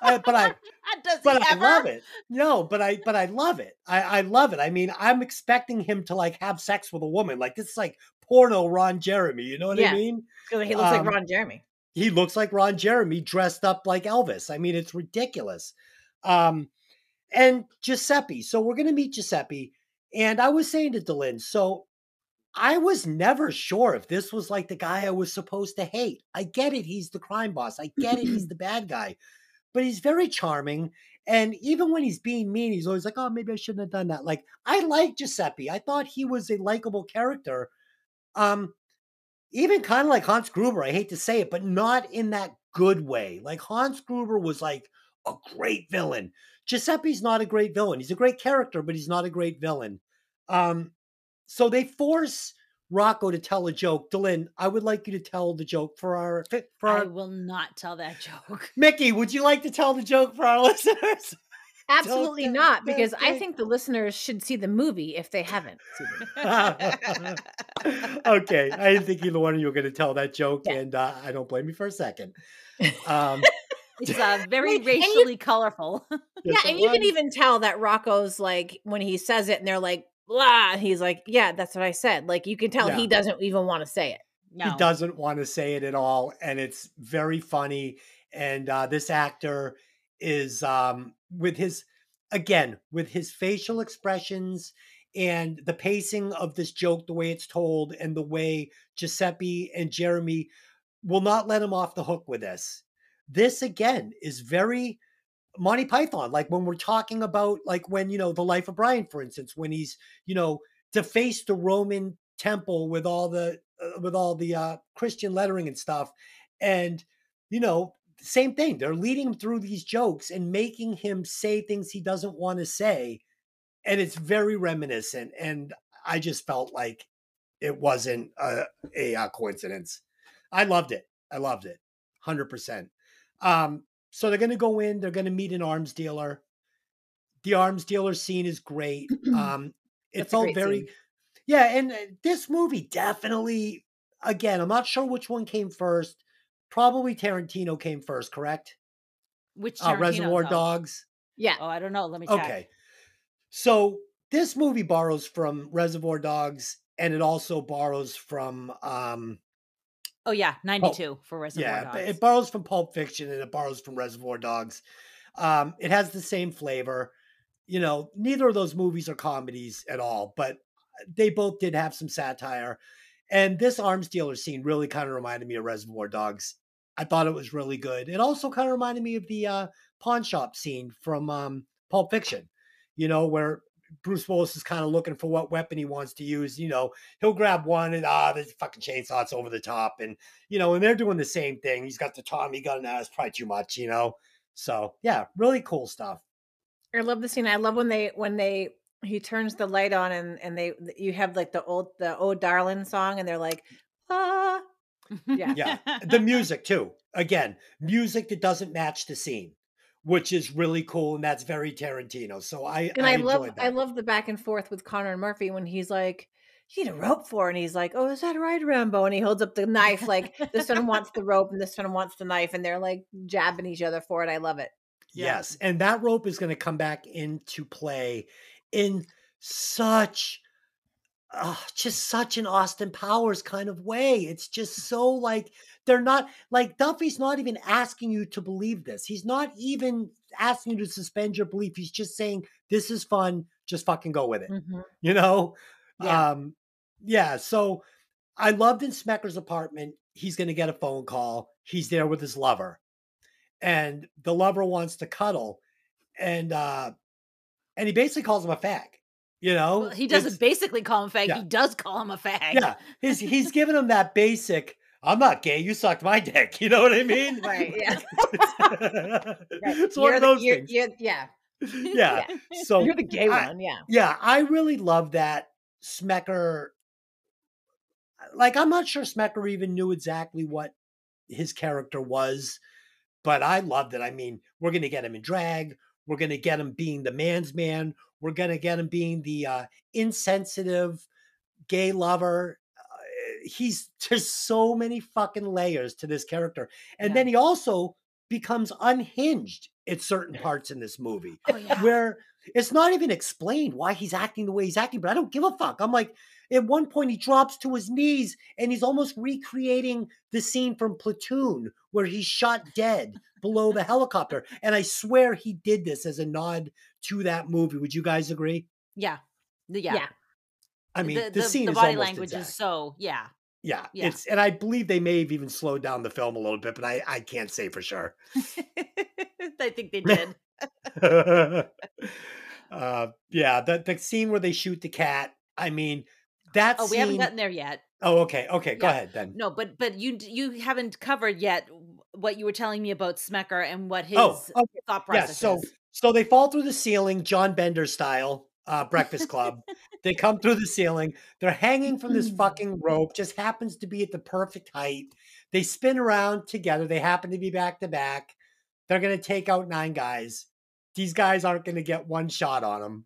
uh, but I, Does but I ever? love it. No, but I, but I love it. I, I love it. I mean, I'm expecting him to like have sex with a woman. Like this is like porno Ron Jeremy. You know what Yeah. I mean? Because he looks Um, like Ron Jeremy. he looks like Ron Jeremy dressed up like Elvis. I mean, it's ridiculous. Um, and Giuseppe. So we're gonna meet Giuseppe. And I was saying to Dylan, so I was never sure if this was like the guy I was supposed to hate. I get it, he's the crime boss. I get it, he's the bad guy. But he's very charming. And even when he's being mean, he's always like, oh, maybe I shouldn't have done that. Like, I like Giuseppe. I thought he was a likable character. Um, even kind of like Hans Gruber, I hate to say it, but not in that good way. Like Hans Gruber was like a great villain. Giuseppe's not a great villain. He's a great character, but he's not a great villain. Um, so they force Rocco to tell a joke. Dylan, I would like you to tell the joke for our for I will not tell that joke. Mickey. Would you like to tell the joke for our listeners? Absolutely don't- not, don't because I think- think the listeners should see the movie if they haven't okay, I didn't think either one of you were going to tell that joke, Yeah. and uh, I don't blame you for a second. Um, It's uh, very Wait, and you- racially colorful. Yeah, and you can even tell that Rocco's like when he says it, and they're like, "Blah," and he's like, "Yeah, that's what I said." Like you can tell Yeah. he doesn't even want to say it. No. He doesn't want to say it at all, and it's very funny. And uh, this actor is um, with his again with his facial expressions and the pacing of this joke, the way it's told, and the way Giuseppe and Jeremy will not let him off the hook with this. This again is very Monty Python, like when we're talking about, like when you know the life of Brian, for instance, when he's you know defaced the Roman temple with all the uh, with all the uh, Christian lettering and stuff, and you know same thing. They're leading him through these jokes and making him say things he doesn't want to say, and it's very reminiscent. And I just felt like it wasn't a, a, coincidence. I loved it. I loved it, hundred percent. Um, so they're going to go in. They're going to meet an arms dealer. The arms dealer scene is great. Um, it That's felt great very, scene. yeah. And uh, this movie definitely, again, I'm not sure which one came first. Probably Tarantino came first, correct? Which Uh, Tarantino, Reservoir though? Dogs. Yeah, Oh, I don't know. Let me check. Okay. So this movie borrows from Reservoir Dogs and it also borrows from um Oh yeah, ninety-two for Reservoir yeah, Dogs. it borrows from Pulp Fiction and it borrows from Reservoir Dogs. Um it has the same flavor. You know, neither of those movies are comedies at all, but they both did have some satire. And this arms dealer scene really kind of reminded me of Reservoir Dogs. I thought it was really good. It also kind of reminded me of the uh, pawn shop scene from um, Pulp Fiction, you know, where Bruce Willis is kind of looking for what weapon he wants to use. You know, he'll grab one and ah, the fucking chainsaw, it's over the top. And, you know, and they're doing the same thing. He's got the Tommy gun now, it's probably too much, you know. So yeah, really cool stuff. I love the scene. I love when they when they he turns the light on and and they you have like the old the oh darling song and they're like ah yeah. Yeah. the music too. Again, music that doesn't match the scene, which is really cool, and that's very Tarantino. So I and I, love enjoyed I love the back and forth with Connor and Murphy when he's like, "You need a rope for," and he's like, "Oh, is that right, Rambo?" And he holds up the knife like this one wants the rope and this one wants the knife, and they're like jabbing each other for it. I love it. Yeah. Yes, and that rope is going to come back into play in such uh, just such an Austin Powers kind of way. It's just so like they're not like Duffy's not even asking you to believe this. He's not even asking you to suspend your belief. He's just saying this is fun, just fucking go with it. You know? Yeah. Um yeah, so I loved in Smecker's apartment, he's going to get a phone call. He's there with his lover. And the lover wants to cuddle and uh and he basically calls him a fag. You know? Well, he doesn't basically call him fag. yeah. He does call him a fag. yeah, he's he's giving him that basic. I'm not gay. You sucked my dick. You know what I mean? Right, yeah. It's one of those you're- things. you're- yeah, Yeah. So you're the gay I- one. Yeah, yeah, I really love that Smecker. Like, I'm not sure Smecker even knew exactly what his character was, but I loved it. I mean, we're going to get him in drag. We're going to get him being the man's man. We're going to get him being the uh, insensitive gay lover. Uh, he's there's so many fucking layers to this character. And Yeah. then he also becomes unhinged at certain parts in this movie Oh yeah. where it's not even explained why he's acting the way he's acting, but I don't give a fuck. I'm like, at one point, he drops to his knees and he's almost recreating the scene from Platoon where he's shot dead below the helicopter. And I swear he did this as a nod to that movie. Would you guys agree? Yeah. Yeah. Yeah. I mean, the, the, the, scene the is body almost language exact. is so yeah. yeah, yeah. it's and I believe they may have even slowed down the film a little bit, but I I can't say for sure. I think they did. uh, yeah, the the scene where they shoot the cat. I mean, that. Oh, we haven't gotten there yet. Oh, okay, okay. Go Yeah. ahead then. No, but but you you haven't covered yet what you were telling me about Smecker and what his Oh, okay. thought Yeah, so is. so they fall through the ceiling, John Bender style, uh, Breakfast Club. they come through the ceiling. They're hanging from this fucking rope. Just happens to be at the perfect height. They spin around together. They happen to be back to back. They're gonna take out nine guys. These guys aren't gonna get one shot on them.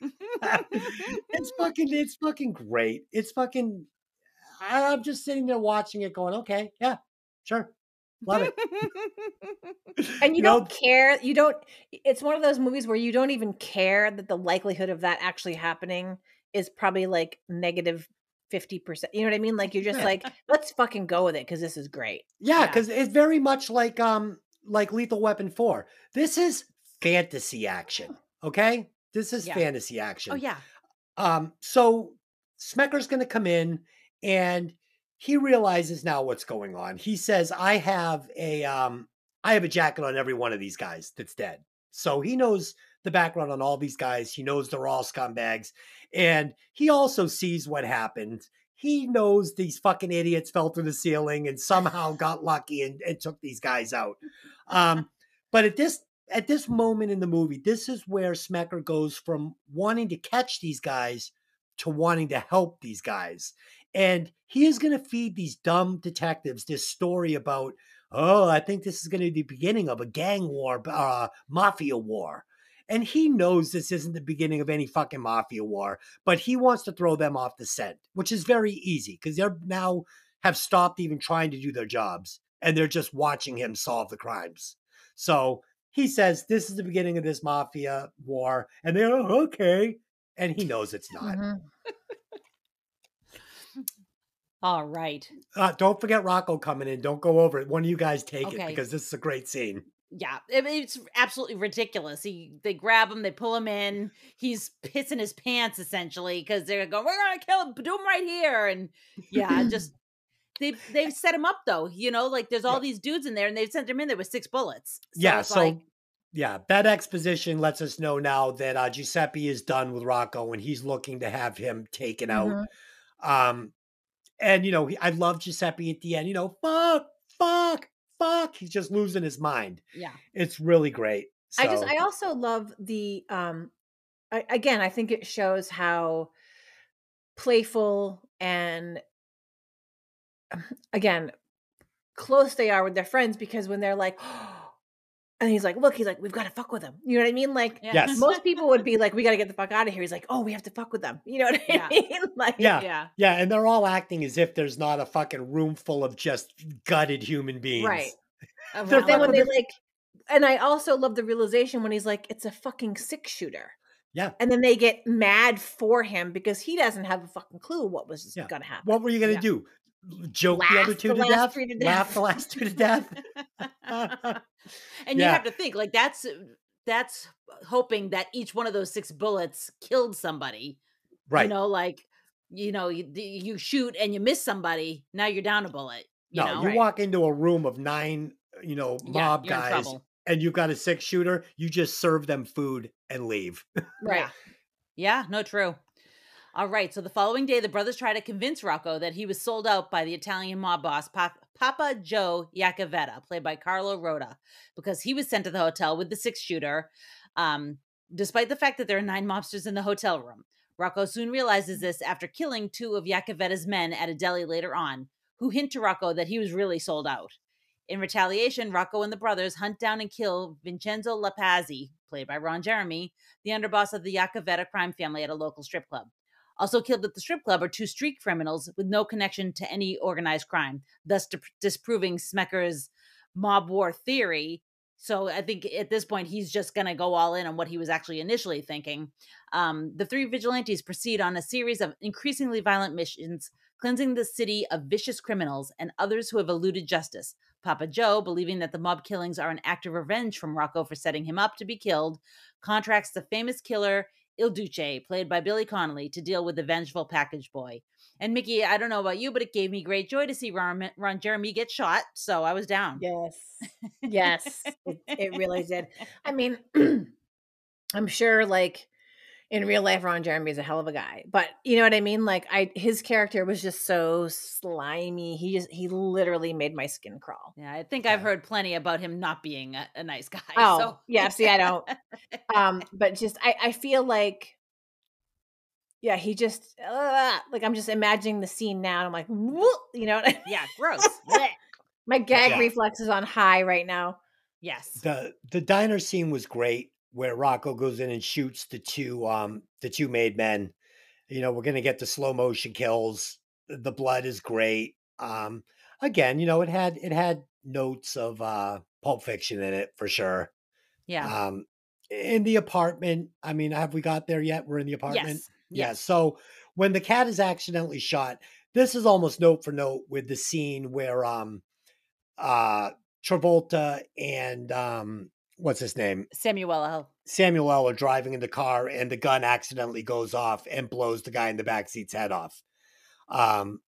it's fucking it's fucking great. It's fucking I- I'm just sitting there watching it going, okay, yeah, sure. Love it. And you, know, don't care. You don't. It's one of those movies where you don't even care that the likelihood of that actually happening is probably like negative negative fifty percent. You know what I mean? Like you're just Yeah. like, let's fucking go with it because this is great. Yeah, Yeah. because it's very much like um like Lethal Weapon 4. This is fantasy action. Okay? This is Yeah. fantasy action. oh yeah. Um, so Smecker's gonna come in and he realizes now what's going on. He says, I have a um I have a jacket on every one of these guys that's dead. So he knows the background on all these guys. He knows they're all scumbags. And he also sees what happened. He knows these fucking idiots fell through the ceiling and somehow got lucky and, and took these guys out. Um, but at this at this moment in the movie, this is where Smecker goes from wanting to catch these guys to wanting to help these guys. And he is going to feed these dumb detectives this story about, oh, I think this is going to be the beginning of a gang war, uh, mafia war. And he knows this isn't the beginning of any fucking mafia war, but he wants to throw them off the scent, which is very easy because they're now have stopped even trying to do their jobs and they're just watching him solve the crimes. So he says, This is the beginning of this mafia war. And they're oh, okay. And he knows it's not. Mhm. All right. Uh, don't forget Rocco coming in. Don't go over it. One of you guys take it because this is a great scene. Yeah, I mean, it's absolutely ridiculous. He they grab him, they pull him in. He's pissing his pants essentially because they're going, "We're gonna kill him, do him right here." And yeah, just they they've set him up though. You know, like there's all Yeah. these dudes in there, and they've sent him in there with six bullets. So yeah. So, like, yeah, that exposition lets us know now that uh, Giuseppe is done with Rocco and he's looking to have him taken out. Mhm. Um, and you know, he, I love Giuseppe at the end. You know, fuck, fuck, fuck. He's just losing his mind. yeah, It's really great. I just I also love the um I, again I think it shows how playful and again close they are with their friends because when they're like and he's like look he's like we've got to fuck with them you know what I mean like yeah. Yes. most people would be like we got to get the fuck out of here he's like oh we have to fuck with them you know what I Yeah. mean like Yeah. yeah, Yeah, and they're all acting as if there's not a fucking room full of just gutted human beings. right but then well, when they like and I also love the realization when he's like it's a fucking six shooter Yeah. and then they get mad for him because he doesn't have a fucking clue what was Yeah. gonna happen What were you gonna Yeah. do? Joke the other two the to death? three to Laugh death. the last two to death? and you have to think like that's uh, that's hoping that each one of those six bullets killed somebody. right. You know, like you know, you, you shoot and you miss somebody, now you're down a bullet. You no, know, you Right. walk into a room of nine, you know, mob you're guys, and you've got a six shooter. You just serve them food and leave. right Yeah. Yeah, no, true. All right. So the following day, the brothers try to convince Rocco that he was sold out by the Italian mob boss, Pa- Papa Joe Iacovetta, played by Carlo Rota, because he was sent to the hotel with the six shooter, um, despite the fact that there are nine mobsters in the hotel room. Rocco soon realizes this after killing two of Iacovetta's men at a deli later on, who hint to Rocco that he was really sold out. In retaliation, Rocco and the brothers hunt down and kill Vincenzo Lipazzi, played by Ron Jeremy, the underboss of the Iacovetta crime family at a local strip club. Also killed at the strip club are two street criminals with no connection to any organized crime, thus di- disproving Smecker's mob war theory. So I think at this point he's just going to go all in on what he was actually initially thinking. Um, the three vigilantes proceed on a series of increasingly violent missions, cleansing the city of vicious criminals and others who have eluded justice. Papa Joe, believing that the mob killings are an act of revenge from Rocco for setting him up to be killed, contracts the famous killer Il Duce, played by Billy Connolly, to deal with the vengeful package boy. And Mickey, I don't know about you, but it gave me great joy to see Ron, Ron Jeremy get shot, so I was down. Yes. Yes. it, it really did. I mean, I'm sure like in real life Ron Jeremy is a hell of a guy. But you know what I mean? Like I his character was just so slimy. He just he literally made my skin crawl. Yeah, I think I've heard plenty about him not being a, a nice guy. Oh, so. yeah, see I don't um but just I I feel like yeah, he just uh, like I'm just imagining the scene now and I'm like, "Whoop," you know, yeah, gross. My gag Yeah. reflex is on high right now. yes. The the diner scene was great where Rocco goes in and shoots the two um the two made men. You know, we're gonna get the slow motion kills. The blood is great. Um again, you know, it had it had notes of uh pulp fiction in it for sure. Yeah. Um in the apartment, I mean, have we got there yet? We're in the apartment. yes. Yeah. Yes. So when the cat is accidentally shot, this is almost note for note with the scene where um uh Travolta and um what's his name? Samuel L. Samuel L. are driving in the car and the gun accidentally goes off and blows the guy in the back seat's head off. Um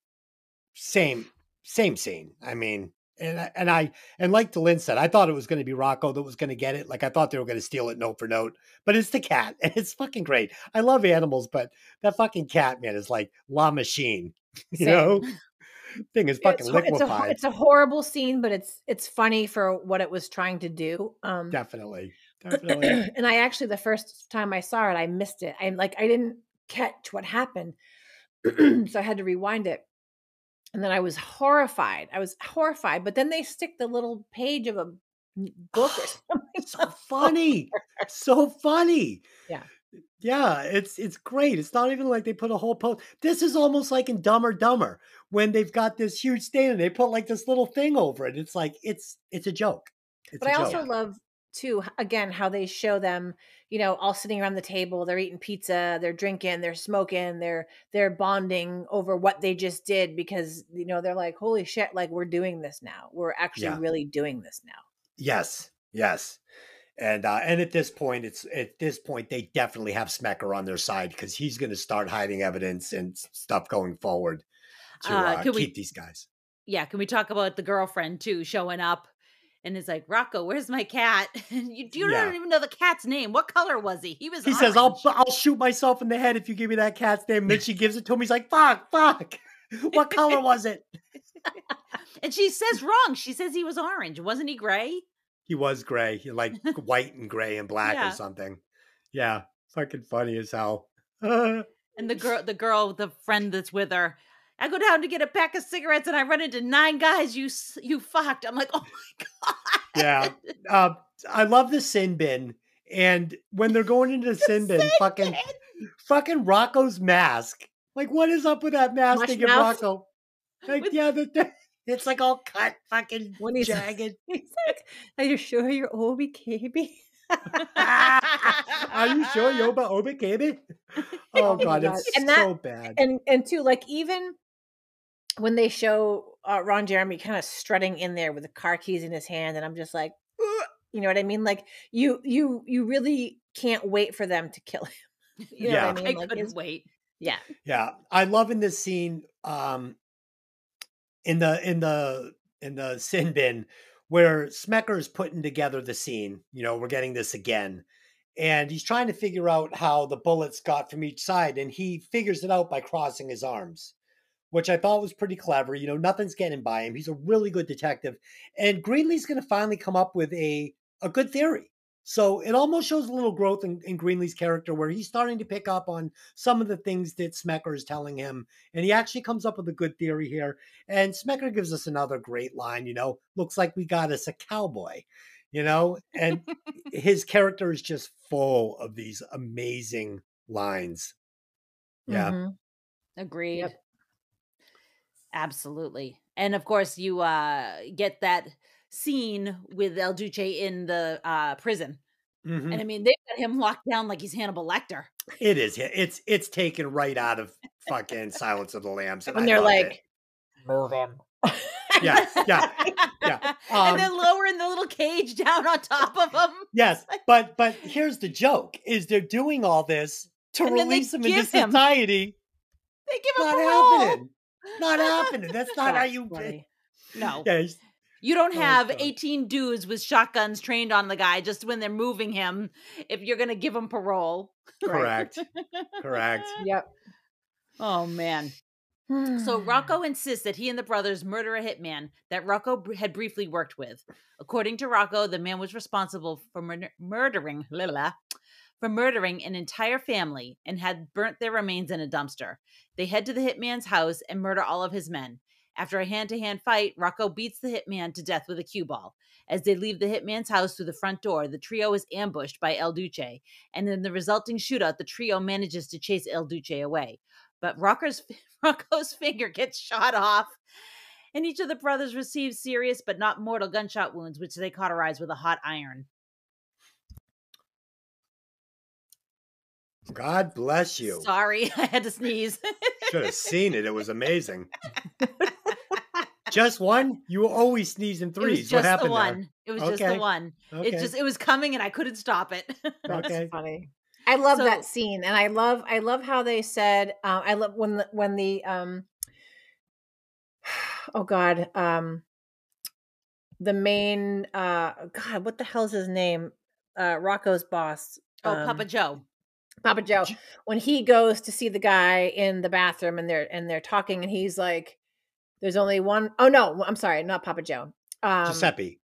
same same scene. I mean, and I, and I and like Dylan said, I thought it was going to be Rocco that was going to get it. Like I thought they were going to steal it note for note, but it's the cat, and it's fucking great. I love animals, but that fucking cat man is like La Machine. You Same. know, thing is fucking it's, ho- it's a, it's a horrible scene, but it's it's funny for what it was trying to do. Um, definitely, definitely. and I actually the first time I saw it, I missed it. I'm like I didn't catch what happened, so I had to rewind it. And then I was horrified. I was horrified. But then they stick the little page of a book or something. so funny, so funny. Yeah. Yeah, it's it's great. It's not even like they put a whole post. This is almost like in Dumber Dumber when they've got this huge stain and they put like this little thing over it. It's like it's it's a joke. It's but a I joke. also love too again how they show them, you know, all sitting around the table, they're eating pizza, they're drinking, they're smoking, they're they're bonding over what they just did because you know they're like, holy shit, like we're doing this now. We're actually Yeah. really doing this now. Yes, yes. And uh, and at this point, it's at this point they definitely have Smecker on their side because he's going to start hiding evidence and stuff going forward to Uh, uh, keep we- these guys. Yeah. Can we talk about the girlfriend too showing up? And it's like, Rocco, where's my cat? You, you Yeah. don't even know the cat's name. What color was he? He was. He says, "I'll. I'll shoot myself in the head if you give me that cat's name." And then she gives it to him. He's like, "Fuck, fuck." what color was it? And she says wrong. She says he was orange. Wasn't he gray? He was gray, like white and gray and black Yeah. or something. Yeah, fucking funny as hell. And the girl, the girl, the friend that's with her. I go down to get a pack of cigarettes and I run into nine guys. You you fucked. I'm like, oh my god. yeah, uh, I love the sin bin. And when they're going into the sin bin, fucking fucking Rocco's mask. Like, what is up with that mask Mush they give mouth? Rocco? Like, With- yeah, the, the- it's like all cut, fucking When he's jagged. He's like, Are you sure you're Obi KB? Are you sure you're about Obi Kabi? Oh god, it's And that- so bad. and and too like even when they show uh, Ron Jeremy kind of strutting in there with the car keys in his hand, and I'm just like, "Ugh," you know what I mean? Like you you you really can't wait for them to kill him. You know Yeah. what I I mean? Like couldn't it's, wait. yeah, Yeah, I love in this scene, um, in the in the in the sin bin where Smecker is putting together the scene. You know, we're getting this again, and he's trying to figure out how the bullets got from each side, and he figures it out by crossing his arms, which I thought was pretty clever. You know, nothing's getting by him. He's a really good detective, and Greenlee's going to finally come up with a a good theory. So it almost shows a little growth in, in Greenlee's character where he's starting to pick up on some of the things that Smecker is telling him. And he actually comes up with a good theory here. And Smecker gives us another great line, you know, looks like we got us a cowboy, you know, and his character is just full of these amazing lines. Yeah. Mhm. Agreed. Yep. Absolutely. And of course, you uh get that scene with El Duce in the uh prison. Mhm. And I mean, they've got him locked down like he's Hannibal Lecter. It is. It's it's taken right out of fucking Silence of the Lambs. and When they're like, it. move him. Yeah, yeah, yeah. Um, and then lowering the little cage down on top of him. Yes, but but here's the joke: is they're doing all this to And release him into give him- society. They give him Not parole. happening. Not happening. That's not how That's you. funny. No. Yeah, You don't Oh, have God. 18 dudes with shotguns trained on the guy just when they're moving him if you're going to give him parole. correct. correct. Yep. Oh, man. So Rocco insists that he and the brothers murder a hitman that Rocco br- had briefly worked with. According to Rocco, the man was responsible for murder- murdering la, la, la, for murdering an entire family and had burnt their remains in a dumpster. They head to the hitman's house and murder all of his men. After a hand-to-hand fight, Rocco beats the hitman to death with a cue ball. As they leave the hitman's house through the front door, the trio is ambushed by El Duce, and in the resulting shootout, the trio manages to chase El Duce away. But Rocco's Rocco's finger gets shot off, and each of the brothers receives serious but not mortal gunshot wounds, which they cauterize with a hot iron. God bless you. Sorry, I had to sneeze. Should have seen it. It was amazing. just one? You were always sneezing it was threes. just What the happened one. It was just the one. there? Okay. It just it was coming, and I couldn't stop it. That's Okay. funny. I love So- that scene, and I love I love how they said uh, I love when the when the um oh god um the main uh god what the hell's his name uh Rocco's boss oh, um, Papa Joe. Papa Joe when he goes to see the guy in the bathroom and they're and they're talking and he's like there's only one oh no I'm sorry not Papa Joe um Giuseppe.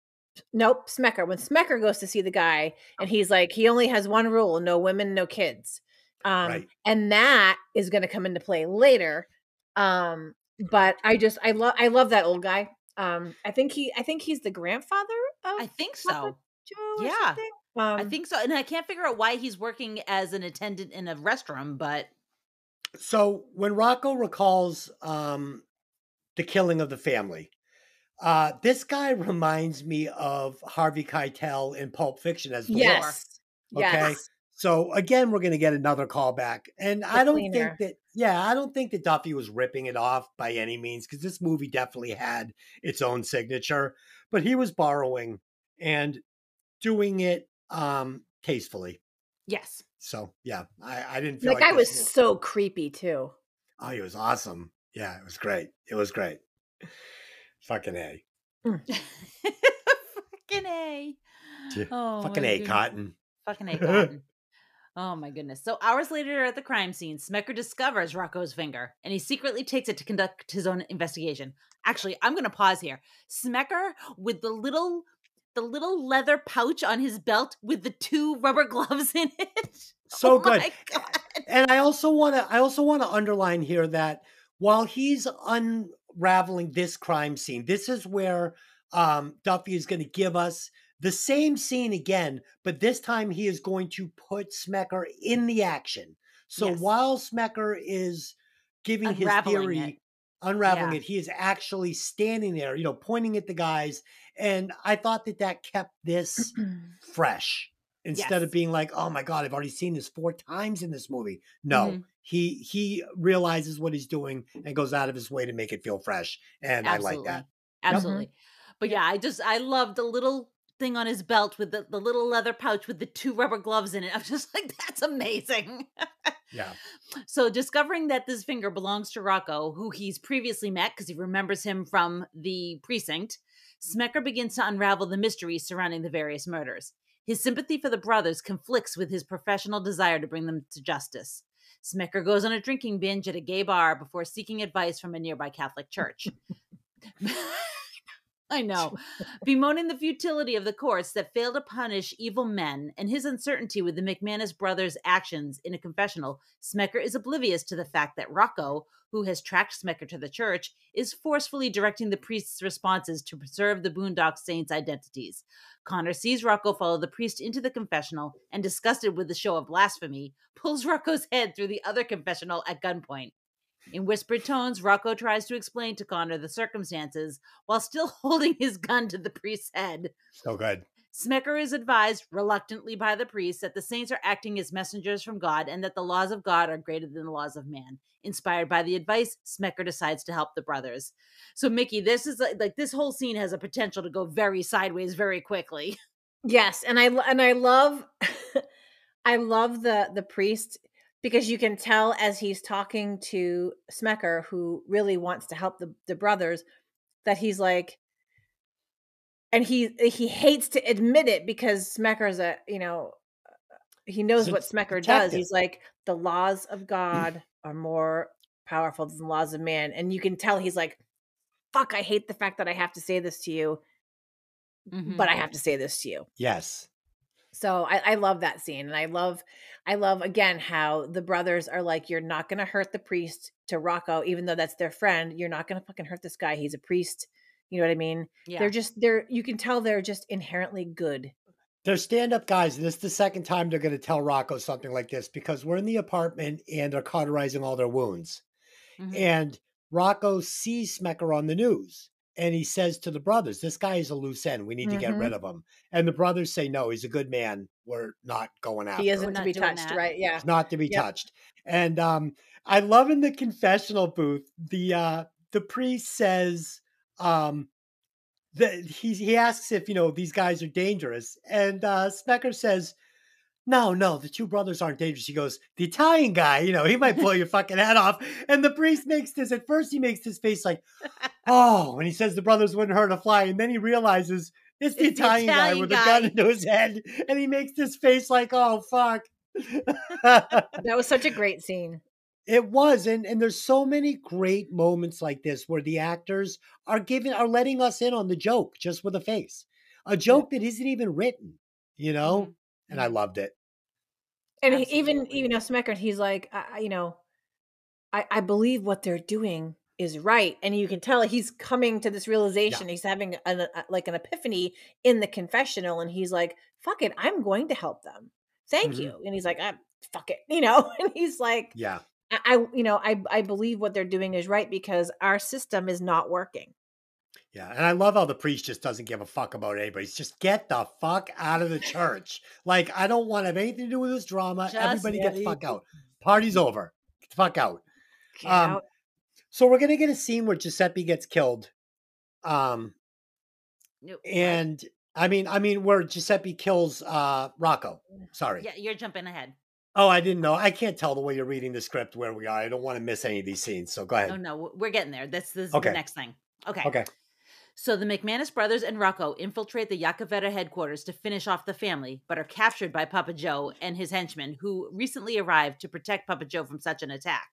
Nope, Smecker. When Smecker goes to see the guy, and he's like, he only has one rule: no women, no kids. Um, Right. And that is going to come into play later. Um, but I just, I love, I love that old guy. Um, I think he, I think he's the grandfather of I think Papa so. Joe. Yeah. something. Um, I think so, and I can't figure out why he's working as an attendant in a restroom, but So when Rocco recalls um, the killing of the family, uh, this guy reminds me of Harvey Keitel in Pulp Fiction as the Lord. Yes. Okay. Yes. So again, we're going to get another callback, and I don't cleaner. think that. Yeah, I don't think that Duffy was ripping it off by any means because this movie definitely had its own signature, but he was borrowing and doing it um tastefully. yes. So yeah, I, I didn't feel That like guy was so creepy too. Oh, he was awesome. Yeah, it was great. It was great. Fucking A. Fucking A. Yeah, Oh, Fucking A, goodness. Cotton. Fucking A cotton. oh my goodness. So hours later at the crime scene, Smecker discovers Rocco's finger and he secretly takes it to conduct his own investigation. Actually, I'm gonna pause here. Smecker with the little the little leather pouch on his belt with the two rubber gloves in it. So Oh good. my God. And I also want to I also want to underline here that while he's unraveling this crime scene, this is where um, Duffy is going to give us the same scene again, but this time he is going to put Smecker in the action. So Yes. while Smecker is giving his theory, it. Unraveling Yeah. it, he is actually standing there, you know, pointing at the guys. And I thought that that kept this fresh instead of being like, "Oh my god, I've already seen this four times in this movie." No, Mhm. he he realizes what he's doing and goes out of his way to make it feel fresh, and I like that. Absolutely. But yeah, I just I loved the little thing on his belt with the, the little leather pouch with the two rubber gloves in it. I'm just like, that's amazing. Yeah, So discovering that this finger belongs to Rocco, who he's previously met because he remembers him from the precinct, Smecker begins to unravel the mysteries surrounding the various murders. His sympathy for the brothers conflicts with his professional desire to bring them to justice. Smecker goes on a drinking binge at a gay bar before seeking advice from a nearby Catholic church. I know. Bemoaning the futility of the courts that fail to punish evil men and his uncertainty with the McManus brothers' actions in a confessional, Smecker is oblivious to the fact that Rocco, who has tracked Smecker to the church, is forcefully directing the priest's responses to preserve the Boondock Saints' identities. Connor sees Rocco follow the priest into the confessional and, disgusted with the show of blasphemy, pulls Rocco's head through the other confessional at gunpoint. In whispered tones, Rocco tries to explain to Connor the circumstances while still holding his gun to the priest's head. So good. Smecker is advised reluctantly by the priest that the saints are acting as messengers from God and that the laws of God are greater than the laws of man. Inspired by the advice, Smecker decides to help the brothers. So, Mickey, this is like, like this whole scene has a potential to go very sideways very quickly. Yes, and I and I love I love the the priest because you can tell as he's talking to Smecker who really wants to help the the brothers that he's like and he he hates to admit it because Smecker's a, you know, he knows a what Smecker does. He's like the laws of God are more powerful than the laws of man and you can tell he's like fuck I hate the fact that I have to say this to you, Mhm. but I have to say this to you. Yes. So I, I love that scene, and I love, I love again how the brothers are like, "You're not going to hurt the priest to Rocco, even though that's their friend. You're not going to fucking hurt this guy. He's a priest. You know what I mean? yeah. They're just they're you can tell they're just inherently good. They're stand up guys, and this is the second time they're going to tell Rocco something like this because we're in the apartment and they're cauterizing all their wounds. Mhm. And Rocco sees Smecker on the news and he says to the brothers, This guy is a loose end. We need to get Mhm. rid of him. And the brothers say, No, he's a good man. We're not going after He isn't to be touched, that. right? Yeah. He's not to be Yep. touched. And um, I love in the confessional booth, the uh, the priest says, um, that he he asks if you know these guys are dangerous, and uh, Smecker says, "No, no, the two brothers aren't dangerous." He goes, "The Italian guy, you know, he might blow your fucking head off." And the priest makes this. At first, he makes this face like, "Oh," when he says the brothers wouldn't hurt a fly, and then he realizes it's the It's the Italian, guy Italian with a gun into his head, and he makes this face like, "Oh fuck." That was such a great scene. It was, and and there's so many great moments like this where the actors are giving are letting us in on the joke just with a face, a joke that isn't even written, you know. Mhm. And I loved it. And he, even Absolutely. even though Smecker, he's like, I, you know, I I believe what they're doing is right, and you can tell he's coming to this realization. He's having an, a, like an epiphany in the confessional, and he's like, "Fuck it, I'm going to help them. Thank Mhm. you." And he's like, "I fuck it," you know. And he's like, Yeah, I, I you know I I believe what they're doing is right because our system is not working. Yeah, and I love how the priest just doesn't give a fuck about anybody. He's just get the fuck out of the church. like I don't want to have anything to do with this drama. Just Everybody get the fuck out. Party's over. Get the fuck out. Um, out. So we're gonna get a scene where Giuseppe gets killed. Um, Nope, and I mean, I mean, where Giuseppe kills uh Rocco. Sorry. yeah, you're jumping ahead. Oh, I didn't know. I can't tell the way you're reading the script where we are. I don't want to miss any of these scenes. So go ahead. Oh no, we're getting there. This, this is Okay. the next thing. Okay. Okay. So the McManus brothers and Rocco infiltrate the Yakavetta headquarters to finish off the family, but are captured by Papa Joe and his henchmen, who recently arrived to protect Papa Joe from such an attack.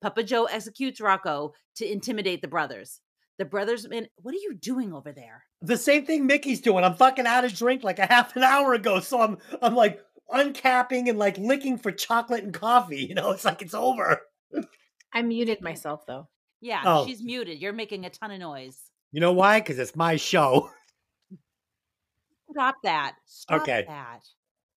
Papa Joe executes Rocco to intimidate the brothers. The brothers, man, what are you doing over there? The same thing Mickey's doing. I'm fucking out of drink like a half an hour ago. So I'm I'm like uncapping and like licking for chocolate and coffee. You know, it's like it's over. I muted myself though. Yeah, Oh. she's muted. You're making a ton of noise. You know why? Because it's my show. Stop that. Stop Okay. that.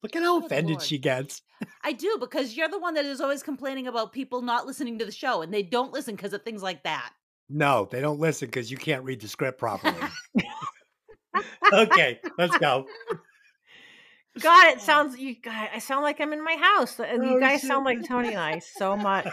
Look at how Good offended Lord. she gets. I do because you're the one that is always complaining about people not listening to the show, and they don't listen because of things like that. No, they don't listen because you can't read the script properly. okay, let's go. God, it oh. sounds you guys. I sound like I'm in my house. and You Oh, guys shit. sound like Tony and I so much.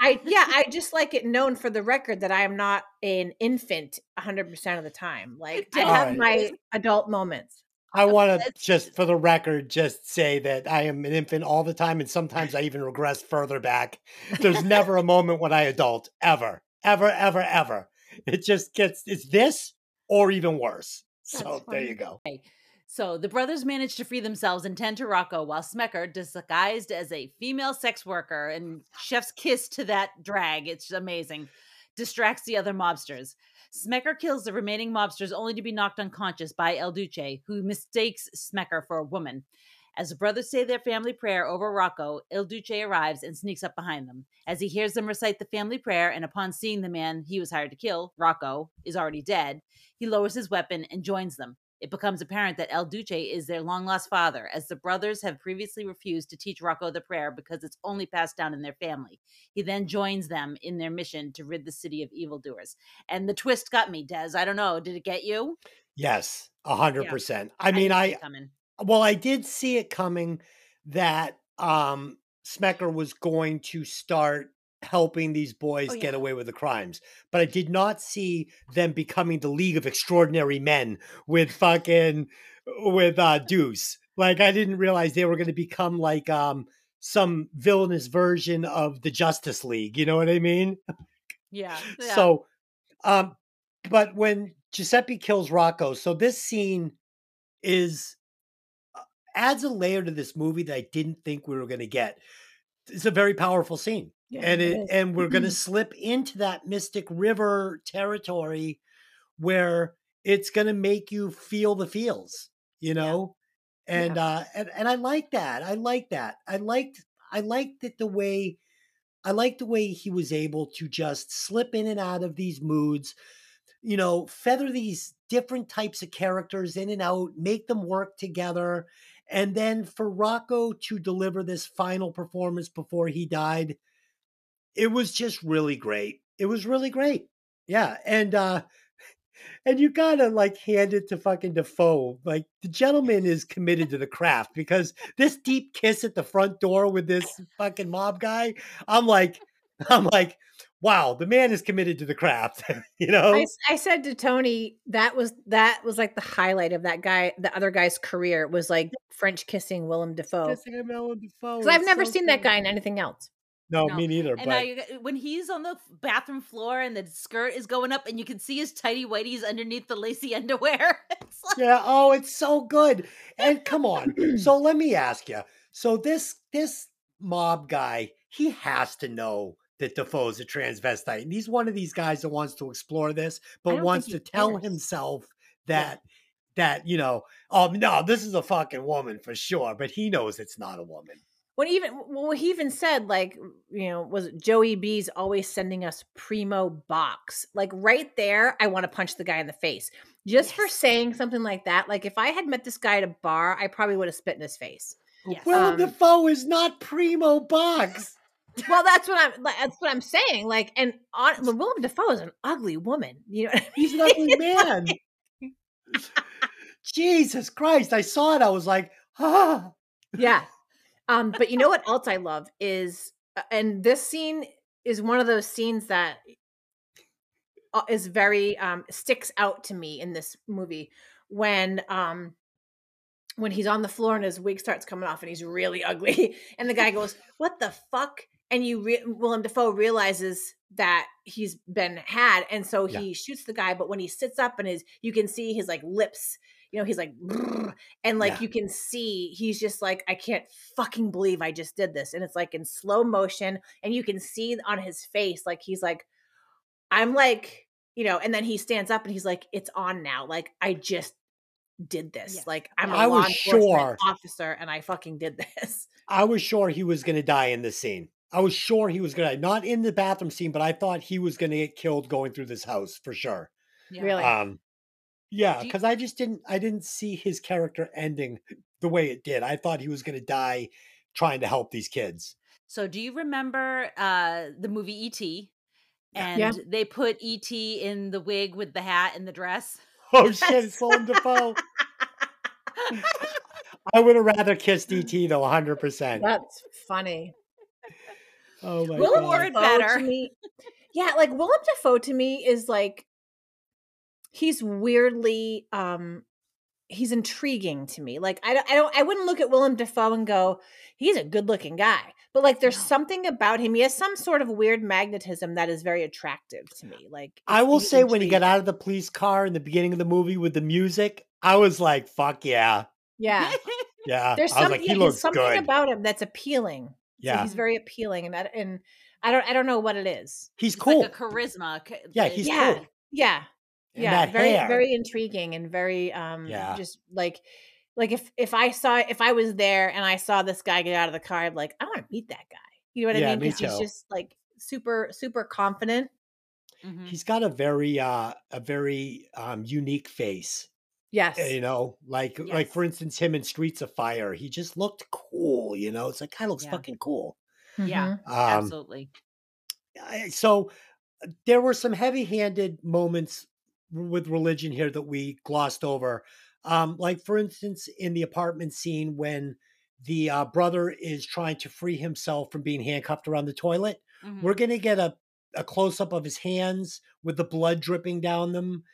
I yeah, I just like it known for the record that I am not an infant 100% of the time. Like I have right. my adult moments. I want to just, for the record, just say that I am an infant all the time, and sometimes I even regress further back. There's never a moment when I adult, ever, ever, ever, ever. It just gets it's this or even worse. So That's there you funny. go. So the brothers manage to free themselves and tend to Rocco while Smecker, disguised as a female sex worker and chef's kiss to that drag, it's amazing, distracts the other mobsters. Smecker kills the remaining mobsters only to be knocked unconscious by El Duce, who mistakes Smecker for a woman. As the brothers say their family prayer over Rocco, Il Duce arrives and sneaks up behind them. As he hears them recite the family prayer, and upon seeing the man he was hired to kill, Rocco, is already dead, he lowers his weapon and joins them. It becomes apparent that El Duce is their long lost father, as the brothers have previously refused to teach Rocco the prayer because it's only passed down in their family. He then joins them in their mission to rid the city of evildoers. And the twist got me, Dez. I don't know. Did it get you? Yes, a hundred Yeah. percent. I mean, didn't I well, I did see it coming that um Smecker was going to start helping these boys Oh, get away with the crimes, but I did not see them becoming the League of Extraordinary Men with fucking with uh Deuce. Like I didn't realize they were going to become like um some villainous version of the Justice League. You know what I mean? Yeah. So, um, but when Giuseppe kills Rocco, so this scene is uh, adds a layer to this movie that I didn't think we were going to get. It's a very powerful scene, and it it, and we're going to slip into that Mystic River territory where it's going to make you feel the feels, you know. And uh, and and I like that. I like that. I liked I liked it the way I liked the way he was able to just slip in and out of these moods, you know, feather these different types of characters in and out, make them work together. And then for Rocco to deliver this final performance before he died, it was just really great. It was really great. Yeah. And uh and you gotta like hand it to fucking Dafoe. Like the gentleman is committed to the craft because this deep kiss at the front door with this fucking mob guy, I'm like, I'm like, wow, the man is committed to the craft. you know? I said to Tony that was that was like the highlight of that guy, the other guy's career was like French kissing Willem Dafoe. Kissing a Willem Dafoe. Because I've never so seen that guy in anything else. No, No. me neither. And but I, when he's on the bathroom floor and the skirt is going up and you can see his tidy whities underneath the lacy underwear. Like, yeah, oh, it's so good. And come on. so let me ask you. So this this mob guy, he has to know that Dafoe's a transvestite. And he's one of these guys that wants to explore this, but wants to tell cares. himself that that, you know, oh no, this is a fucking woman for sure. But he knows it's not a woman. When even well, he even said like you know was Joey B's always sending us primo box like right there. I want to punch the guy in the face just for saying something like that. Like if I had met this guy at a bar, I probably would have spit in his face. yes. Willem Um, Dafoe is not primo box. Well, that's what I'm. That's what I'm saying. Like, and on, Willem Dafoe is an ugly woman. You know, what I He's an ugly man. Jesus Christ. I saw it. I was like, ah. yeah. Um, but you know what else I love is, uh, and this scene is one of those scenes that uh, very um sticks out to me in this movie when um when he's on the floor and his wig starts coming off and he's really ugly and the guy goes what the fuck and you re- Willem Dafoe realizes that he's been had and so Yeah. he shoots the guy but when he sits up and his you can see his like lips you know he's like and like Yeah. you can see he's just like I can't fucking believe I just did this and it's like in slow motion and you can see on his face like he's like I'm like, you know, and then he stands up and he's like, it's on now. Like, I just did this. Yes. Like, I'm a I law was enforcement sure. officer and I fucking did this. I was sure he was going to die in this scene. I was sure he was going to. Not in the bathroom scene, but I thought he was going to get killed going through this house for sure. Yeah. Really? Um, yeah, Do you- because I just didn't. I didn't see his character ending the way it did. I thought he was going to die trying to help these kids. So do you remember uh the movie E.T.? And Yeah. they put E.T. in the wig with the hat and the dress. Oh shit! It's Willem Dafoe. I would have rather kissed ET though, hundred percent. That's funny. Oh my Willem god! Dafoe better. to me, yeah, like Willem Dafoe to me is like he's weirdly um he's intriguing to me. Like I don't I don't I wouldn't look at Willem Dafoe and go, he's a good looking guy. But like there's No. something about him. He has some sort of weird magnetism that is very attractive to me. Like I will he's say when he got out of the police car in the beginning of the movie with the music, I was like, "Fuck yeah, Yeah. yeah!" There's something, like, "He looks there's something good." about him that's appealing. So yeah, he's very appealing, and that and I don't I don't know what it is. He's cool. like a charisma. Yeah, he's yeah. cool. Yeah. And yeah. Very hair. very intriguing and very um Yeah. just like like if if I saw if I was there and I saw this guy get out of the car, I'd like, I want to meet that guy. You know what Yeah, I mean? me Because he's just like super, super confident. Mhm. He's got a very uh a very um unique face. Yes. You know, like like for instance, him in Streets of Fire, he just looked cool. You know, it's like guy looks Yeah. fucking cool. Yeah. Mhm. Um, Absolutely. So uh, there were some heavy-handed moments with religion here that we glossed over. Um, like for instance, in the apartment scene when the uh, brother is trying to free himself from being handcuffed around the toilet, Mhm. we're gonna get a, a close-up of his hands with the blood dripping down them.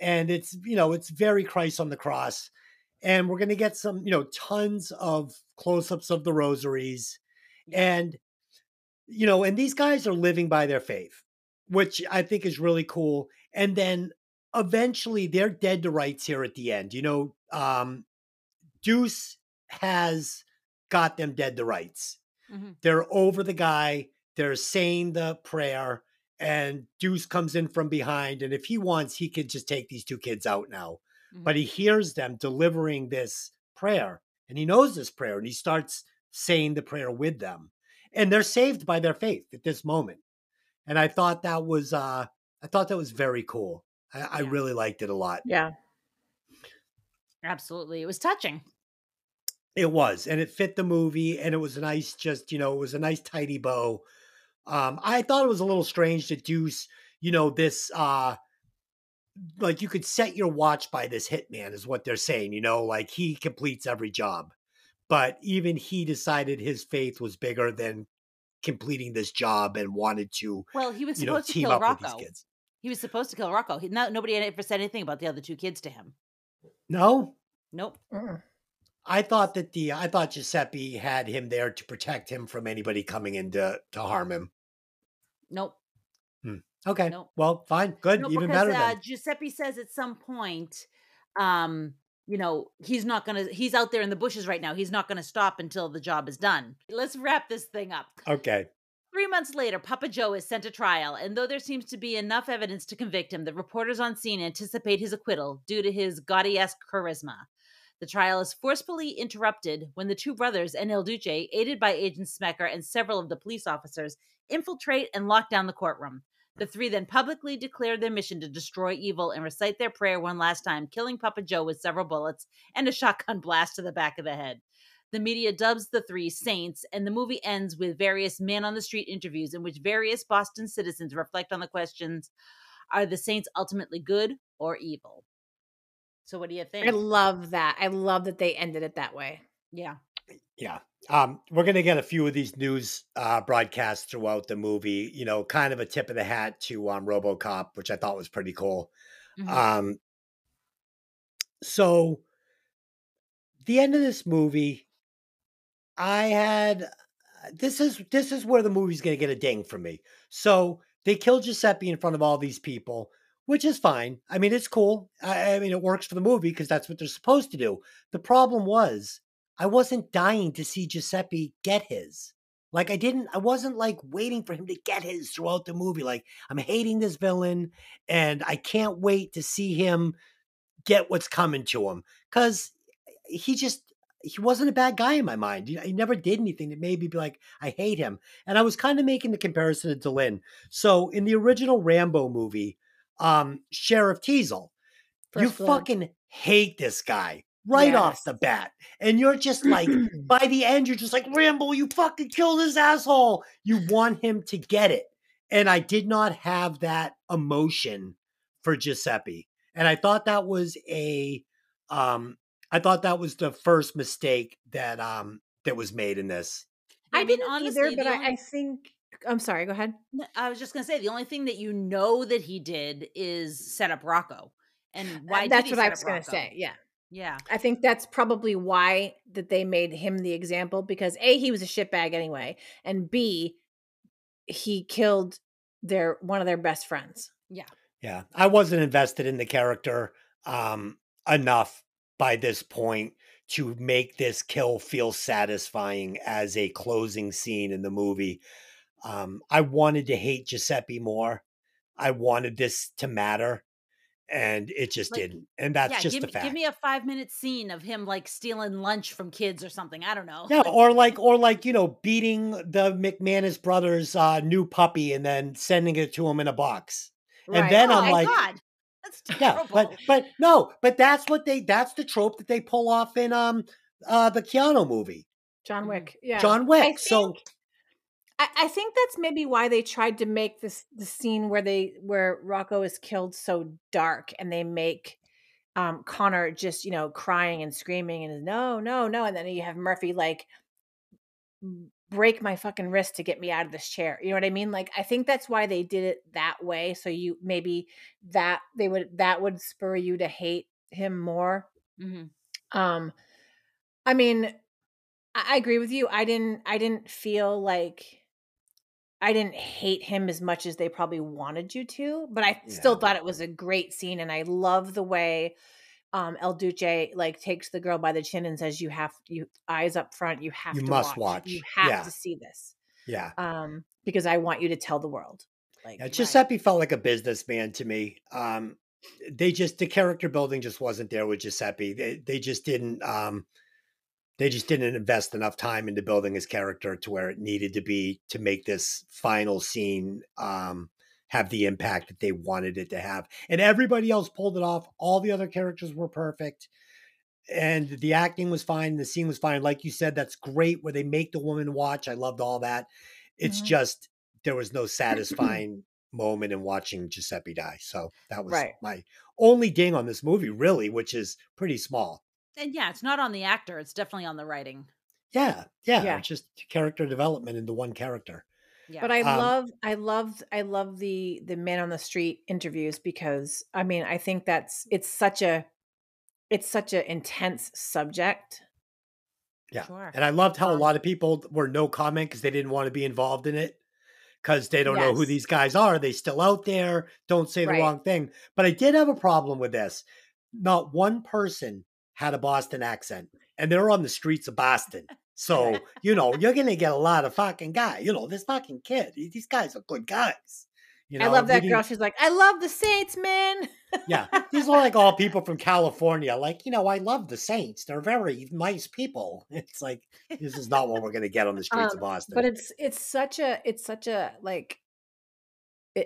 And it's, you know, it's very Christ on the cross. And we're gonna get some, you know, tons of close-ups of the rosaries. And you know, and these guys are living by their faith, which I think is really cool. And then eventually they're dead to rights here at the end. You know, um, Deuce has got them dead to rights. Mhm. They're over the guy, they're saying the prayer, and Deuce comes in from behind. And if he wants, he could just take these two kids out now. But he hears them delivering this prayer, and he knows this prayer, and he starts saying the prayer with them and they're saved by their faith at this moment. And I thought that was uh I thought that was very cool. I, I really liked it a lot. Yeah. Absolutely. It was touching. It was, and it fit the movie, and it was a nice, just you know, it was a nice tidy bow. Um, I thought it was a little strange to Deuce, you know, this uh like you could set your watch by this hitman, is what they're saying, you know, like he completes every job. But even he decided his faith was bigger than completing this job and wanted to, Well, he was you know, supposed to kill up with Rocco. these kids. He was supposed to kill Rocco. He, no, nobody had ever said anything about the other two kids to him. No, Nope. Mm. I thought that the I thought Giuseppe had him there to protect him from anybody coming in to, to harm him. Nope. Okay. Nope. Well, fine. Good. Even because better uh. Giuseppe says at some point, um, you know, he's not gonna. He's out there in the bushes right now. He's not gonna stop until the job is done. Let's wrap this thing up. Okay. Three months later, Papa Joe is sent to trial, and though there seems to be enough evidence to convict him, the reporters on scene anticipate his acquittal due to his Gotti-esque charisma. The trial is forcefully interrupted when the two brothers and El Duce, aided by Agent Smecker and several of the police officers, infiltrate and lock down the courtroom. The three then publicly declare their mission to destroy evil and recite their prayer one last time, killing Papa Joe with several bullets and a shotgun blast to the back of the head. The media dubs the three saints, and the movie ends with various man on the street interviews in which various Boston citizens reflect on the questions Are the saints ultimately good or evil? So, what do you think? I love that. I love that they ended it that way. yeah. Yeah. Um, we're gonna get a few of these news uh broadcasts throughout the movie, you know, kind of a tip of the hat to um Robocop, which I thought was pretty cool. Mhm. Um so the end of this movie, I had uh, this is this is where the movie's gonna get a ding from me. So they kill Giuseppe in front of all these people, which is fine. I mean, it's cool. I, I mean, it works for the movie because that's what they're supposed to do. The problem was I wasn't dying to see Giuseppe get his. Like I didn't, I wasn't like waiting for him to get his throughout the movie. Like I'm hating this villain and I can't wait to see him get what's coming to him. Cause he just he wasn't a bad guy in my mind. He, never did anything that made me be like, I hate him. And I was kind of making the comparison to Dylan. So in the original Rambo movie, um, Sheriff Teasle, you Blood. fucking hate this guy right off the bat. And you're just like, by the end, you're just like, Rambo, you fucking killed this asshole. You want him to get it. And I did not have that emotion for Giuseppe. And I thought that was a um I thought that was the first mistake that um that was made in this. Yeah, I, mean, didn't honestly, either, but the I, only- I think I'm sorry. Go ahead. I was just gonna say the only thing that you know that he did is set up Rocco, and why? did Uh, That's he what I was up going Rocco? to say. Yeah. Yeah, I think that's probably why that they made him the example because a he was a shitbag anyway, and b he killed their one of their best friends. Yeah. Yeah. I wasn't invested in the character um enough by this point to make this kill feel satisfying as a closing scene in the movie. Um, I wanted to hate Giuseppe more. I wanted this to matter, and it just Like, didn't. And that's yeah, just give, a me- fact. give me a five minute scene of him like stealing lunch from kids or something. I don't know. Yeah, or like, or like, you know, beating the McManus brothers' uh, new puppy and then sending it to him in a box. And then oh I'm my like, God. That's yeah, but but no, but that's what they that's the trope that they pull off in um uh the Keanu movie, John Mhm. Wick. Yeah. John Wick. So I, I think that's maybe why they tried to make this the scene where they where Rocco is killed so dark and they make um Connor just, you know, crying and screaming and no, no, no. And then you have Murphy like break my fucking wrist to get me out of this chair. You know what I mean? Like I think that's why they did it that way. So you maybe that they would that would spur you to hate him more. Mhm. Um I mean, I, I agree with you. I didn't I didn't feel like I didn't hate him as much as they probably wanted you to, but I still thought it was a great scene and I love the way um El Duce like takes the girl by the chin and says you have you eyes up front, you have You to must watch. watch. You have Yeah. to see this. yeah. Um because I want you to tell the world. Like Yeah, Right. Giuseppe felt like a businessman to me. Um, they just the character building just wasn't there with Giuseppe. They they just didn't um, they just didn't invest enough time into building his character to where it needed to be to make this final scene um, have the impact that they wanted it to have. And everybody else pulled it off. All the other characters were perfect. And the acting was fine. The scene was fine. Like you said, that's great where they make the woman watch. I loved all that. It's Mhm. just there was no satisfying moment in watching Giuseppe die. So that was Right. my only ding on this movie, really, which is pretty small. And yeah, it's not on the actor. It's definitely on the writing. Yeah, yeah, Yeah. just character development into one character. Yeah. But I Um, love I love I love the the man on the street interviews because I mean I think that's it's such a it's such an intense subject. Yeah. Sure. And I loved how a Um, lot of people were no comment because they didn't want to be involved in it because they don't know who these guys are. They still out there, don't say the Right. wrong thing. But I did have a problem with this. Not one person had a Boston accent, and they're on the streets of Boston. So, you know, you're going to get a lot of fucking guy. You know, this fucking kid, these guys are good guys. You know, I love that girl. She's like, I love the Saints, man. yeah, these are like all people from California. Like, you know, I love the Saints. They're very nice people. It's like this is not what we're going to get on the streets of Um, Boston. But it's it's such a it's such a like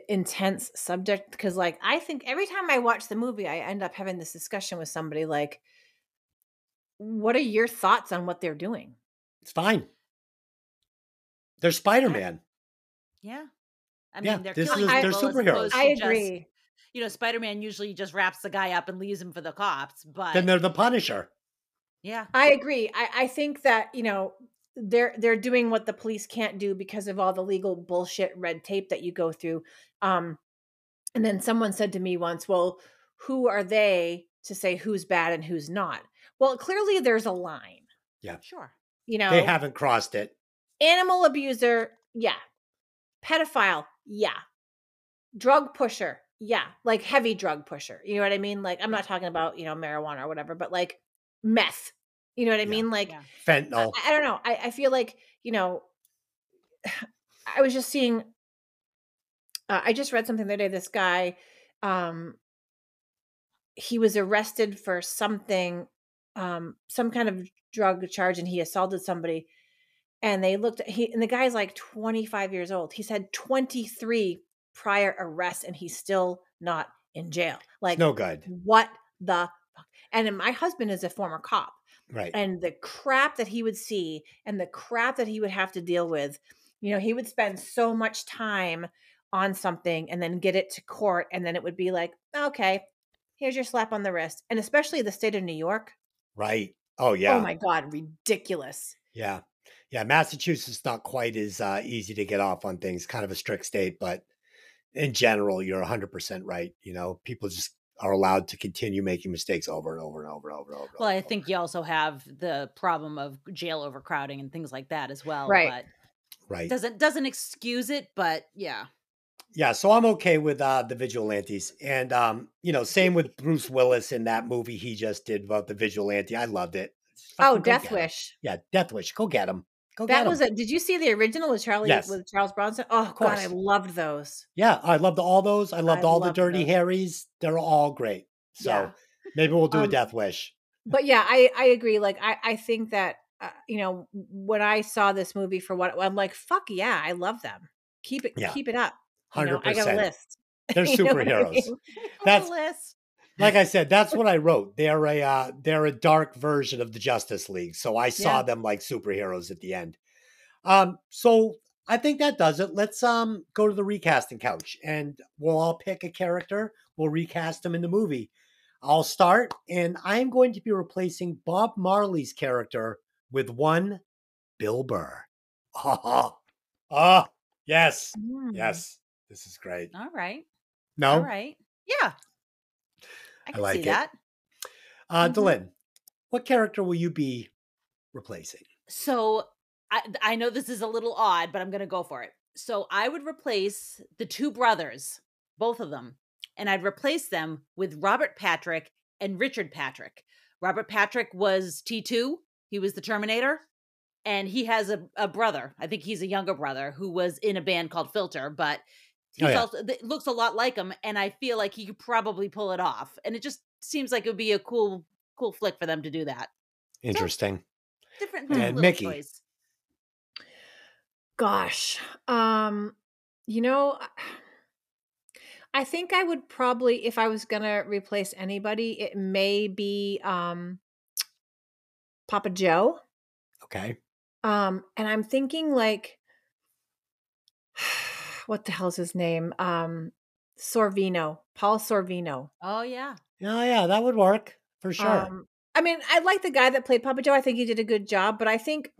intense subject because like I think every time I watch the movie, I end up having this discussion with somebody like, what are your thoughts on what they're doing? It's fine. They're Spider Man. yeah. I Yeah, mean, they're this killing is- they're superheroes. I to just- agree. you know, Spider Man usually just wraps the guy up and leaves him for the cops. But Then they're the Punisher. yeah, I agree. I, I think that you know they're they're doing what the police can't do because of all the legal bullshit red tape that you go through. Um, and then someone said to me once, "Well, who are they to say who's bad and who's not?" Well, clearly there's a line. Yeah. Sure. You know, They haven't crossed it. animal abuser, yeah. Pedophile, yeah. Drug pusher, yeah. Like heavy drug pusher. You know what I mean? Like I'm not talking about you know marijuana or whatever, but like meth. You know what I Yeah. mean? Like Yeah. I, Fentanyl. I don't know. I, I feel like, you know, I was just seeing, uh, I just read something the other day. This guy, um, he was arrested for something, um, some kind of drug charge, and he assaulted somebody. And they looked at he, and the guy's like 25 years old. He's had 23 prior arrests, and he's still not in jail. Like, no good. what the fuck? And my husband is a former cop Right. and the crap that he would see and the crap that he would have to deal with you know he would spend so much time on something and then get it to court and then it would be like okay here's your slap on the wrist and especially the state of new york right. Oh yeah. oh my god ridiculous Yeah. Yeah. Massachusetts not quite as uh, easy to get off on things, kind of a strict state, but in general, you're 100% right. You know, people just are allowed to continue making mistakes over and over and over and over and over. Well, I over. think you also have the problem of jail overcrowding and things like that as well. Right. right. Doesn't doesn't excuse it, but yeah. Yeah, so I'm okay with uh, the vigilantes, and um, you know, same with Bruce Willis in that movie he just did about the vigilante. I loved it. oh death get wish Yeah, Death Wish. Go get him. Go get That was 'em. it. Did you see the original with Charlie Yes. with Charles Bronson? Oh god. I loved those. Yeah, I loved all those. I loved I all the Dirty those. Harrys. They're all great. So Yeah. maybe we'll do a Um, Death Wish. But yeah, I I agree. Like I I think that uh, you know when I saw this movie for what I'm like, fuck yeah, I love them. Keep it Yeah. keep it up. Hundred know, I got a percent. list. They're You know I superheroes. mean? That's list. like I said. That's what I wrote. They're a uh, they're a dark version of the Justice League. So I saw Yeah. them like superheroes at the end. Um, so I think that does it. Let's um go to the recasting couch, and we'll all pick a character. We'll recast them in the movie. I'll start, and I'm going to be replacing Bob Marley's character with one Bill Burr. Oh, oh yes, Mm. yes. This is great. All right. No, All right. Yeah. I can like see it. that. uh, Mhm. Dylan, what character will you be replacing? So I I know this is a little odd, but I'm gonna go for it. So I would replace the two brothers, both of them, and I'd replace them with Robert Patrick and Richard Patrick. Robert Patrick was T2, he was the Terminator, and he has a, a brother. I think he's a younger brother who was in a band called Filter, but he's Oh, yeah. also th- looks a lot like him, and I feel like he could probably pull it off. And it just seems like it would be a cool, cool flick for them to do that. Interesting. Different, And different little Mickey. choice. Gosh. Um, you know, I think I would probably if I was going to replace anybody, it may be um Papa Joe. Okay. Um, and I'm thinking like what the hell's his name? Um Sorvino, Paul Sorvino. Oh yeah. Oh yeah, that would work for sure. Um, I mean, I like the guy that played Papa Joe. I think he did a good job, but I think,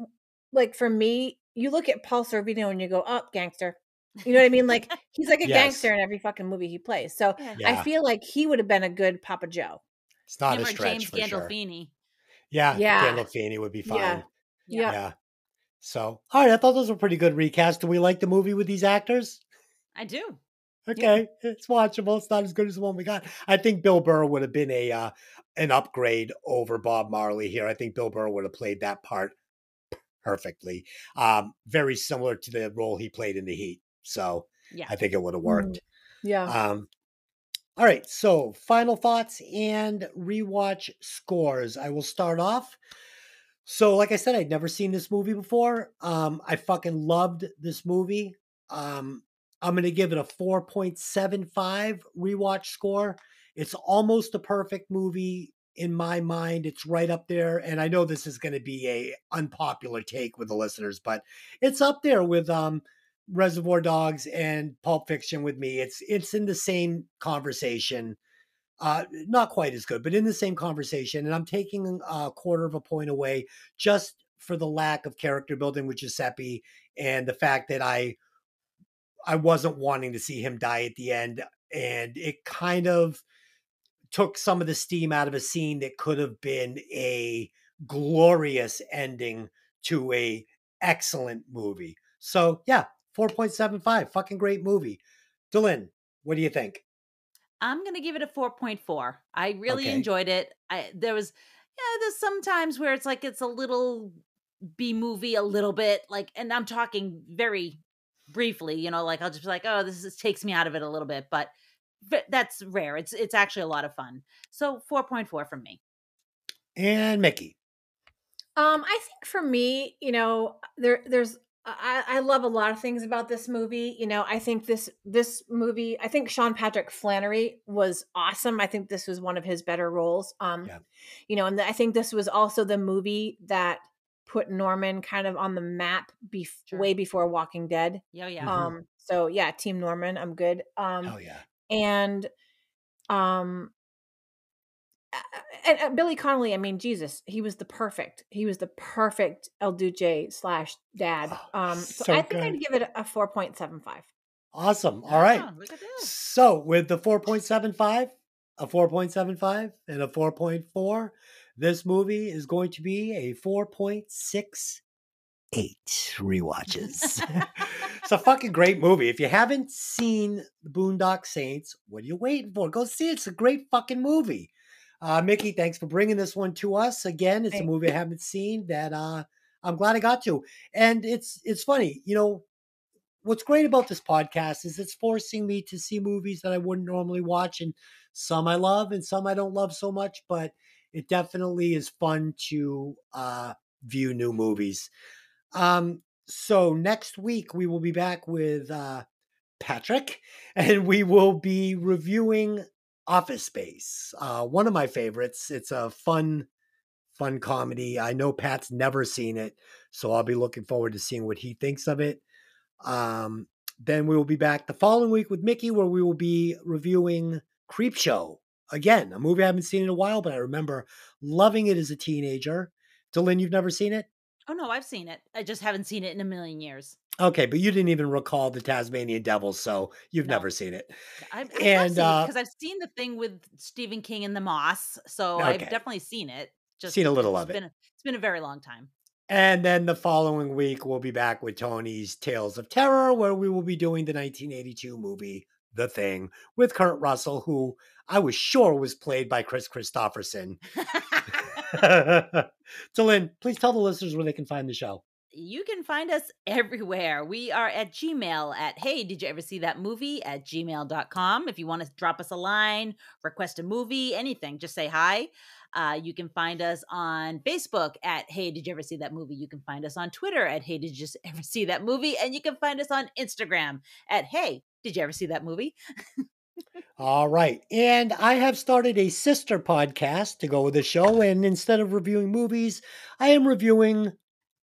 like for me, you look at Paul Sorvino and you go, "Up, gangster." You know what I mean? Like he's like a Yes. gangster in every fucking movie he plays. So Yeah. yeah, I feel like he would have been a good Papa Joe. it's not Him a stretch James for sure. Yeah, Yeah. Gandolfini would be fine. Yeah. Yeah. Yeah. So, all right, I thought those were pretty good recasts. Do we like the movie with these actors? I do. Okay, it's watchable. It's not as good as the one we got. I think Bill Burr would have been a uh, an upgrade over Bob Marley here. I think Bill Burr would have played that part perfectly. Um, very similar to the role he played in The Heat. So Yeah. I think it would have worked. Yeah. Um, all right, so final thoughts and rewatch scores. I will start off. So, like I said, I'd never seen this movie before. Um, I fucking loved this movie. Um, I'm gonna give it a 4.75 rewatch score. It's almost a perfect movie in my mind. It's right up there, and I know this is gonna be a unpopular take with the listeners, but it's up there with um Reservoir Dogs and Pulp Fiction with me. It's it's in the same conversation. Uh, not quite as good, but in the same conversation. And I'm taking a quarter of a point away just for the lack of character building with Giuseppe and the fact that I I wasn't wanting to see him die at the end. And it kind of took some of the steam out of a scene that could have been a glorious ending to a excellent movie. So yeah, 4.75. Fucking great movie. Dylan, what do you think? I'm gonna give it a 4.4. I really Okay. enjoyed it. I there was yeah, there's some times where it's like it's a little B movie a little bit, like and I'm talking very briefly, you know, like I'll just be like, oh, this is, takes me out of it a little bit, but but that's rare. It's it's actually a lot of fun. So 4.4 from me. And Mickey. Um, I think for me, you know, there there's I, I love a lot of things about this movie. You know, I think this this movie, I think Sean Patrick Flanery was awesome. I think this was one of his better roles. Um, Yeah. you know, and I think this was also the movie that put Norman kind of on the map bef- Sure. way before Walking Dead. Yeah, yeah. Mhm. Um, so yeah, Team Norman, I'm good. Um, Hell yeah. and um a- and, uh, Billy Connolly, I mean, Jesus, he was the perfect. He was the perfect El Duce slash dad. Oh, Um, so, so I think I'd give it a four point seven five. Awesome. All right. Ah, look at this. So with the 4.75, a 4.75, and a 4.4, this movie is going to be a 4.68 rewatches. it's a fucking great movie. If you haven't seen The Boondock Saints, what are you waiting for? Go see it. It's a great fucking movie. Uh, Mickey, thanks for bringing this one to us. Again, it's a movie I haven't seen that uh, I'm glad I got to. And it's it's funny, you know, what's great about this podcast is it's forcing me to see movies that I wouldn't normally watch and some I love and some I don't love so much, but it definitely is fun to uh view new movies. Um so next week we will be back with uh Patrick and we will be reviewing Office Space. Uh one of my favorites. It's a fun fun comedy. I know Pat's never seen it, so I'll be looking forward to seeing what he thinks of it. Um, then we will be back the following week with Mickey, where we will be reviewing Creepshow. Again, a movie I haven't seen in a while, but I remember loving it as a teenager. Dylan, you've never seen it? Oh no, I've seen it. I just haven't seen it in a million years. Okay, but you didn't even recall the Tasmanian Devil, so you've No. never seen it. I've, And, uh, because I've seen the thing with Stephen King and the Moss, so Okay. I've definitely seen it. Just Seen a little of it. Been, it's been a very long time. And then the following week, we'll be back with Tony's Tales of Terror, where we will be doing the 1982 movie The Thing with Kurt Russell, who I was sure was played by Kris Kristofferson. Dylan, please tell the listeners where they can find the show. you can find us everywhere. We are at Gmail at hey, did you ever see that movie at gmail.com. If you want to drop us a line, request a movie, anything, just say hi. Uh, you can find us on Facebook at Hey, did you ever see that movie? You can find us on Twitter at Hey, did you ever see that movie? And you can find us on Instagram at Hey, did you ever see that movie? All right. And I have started a sister podcast to go with the show. And instead of reviewing movies, I am reviewing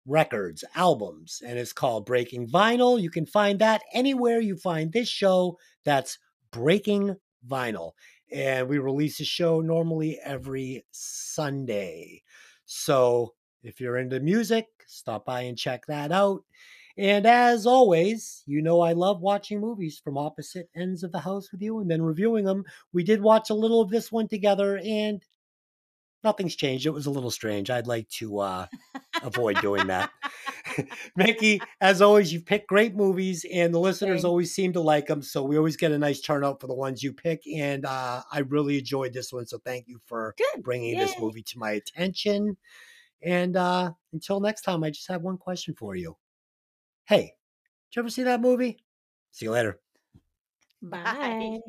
records, albums, and it's called Breaking Vinyl. You can find that anywhere you find this show. That's Breaking Vinyl. And we release a show normally every Sunday. So if you're into music, stop by and check that out. And as always, you know I love watching movies from opposite ends of the house with you and then reviewing them. We did watch a little of this one together and nothing's changed. It was a little strange. I'd like to uh, avoid doing that. Mickey, as always, you've picked great movies and the listeners Thanks. always seem to like them. So we always get a nice turnout for the ones you pick. And uh, I really enjoyed this one. So thank you for Good. bringing this movie to my attention. And uh, until next time, I just have one question for you. Hey, did you ever see that movie? See you later. Bye. Bye.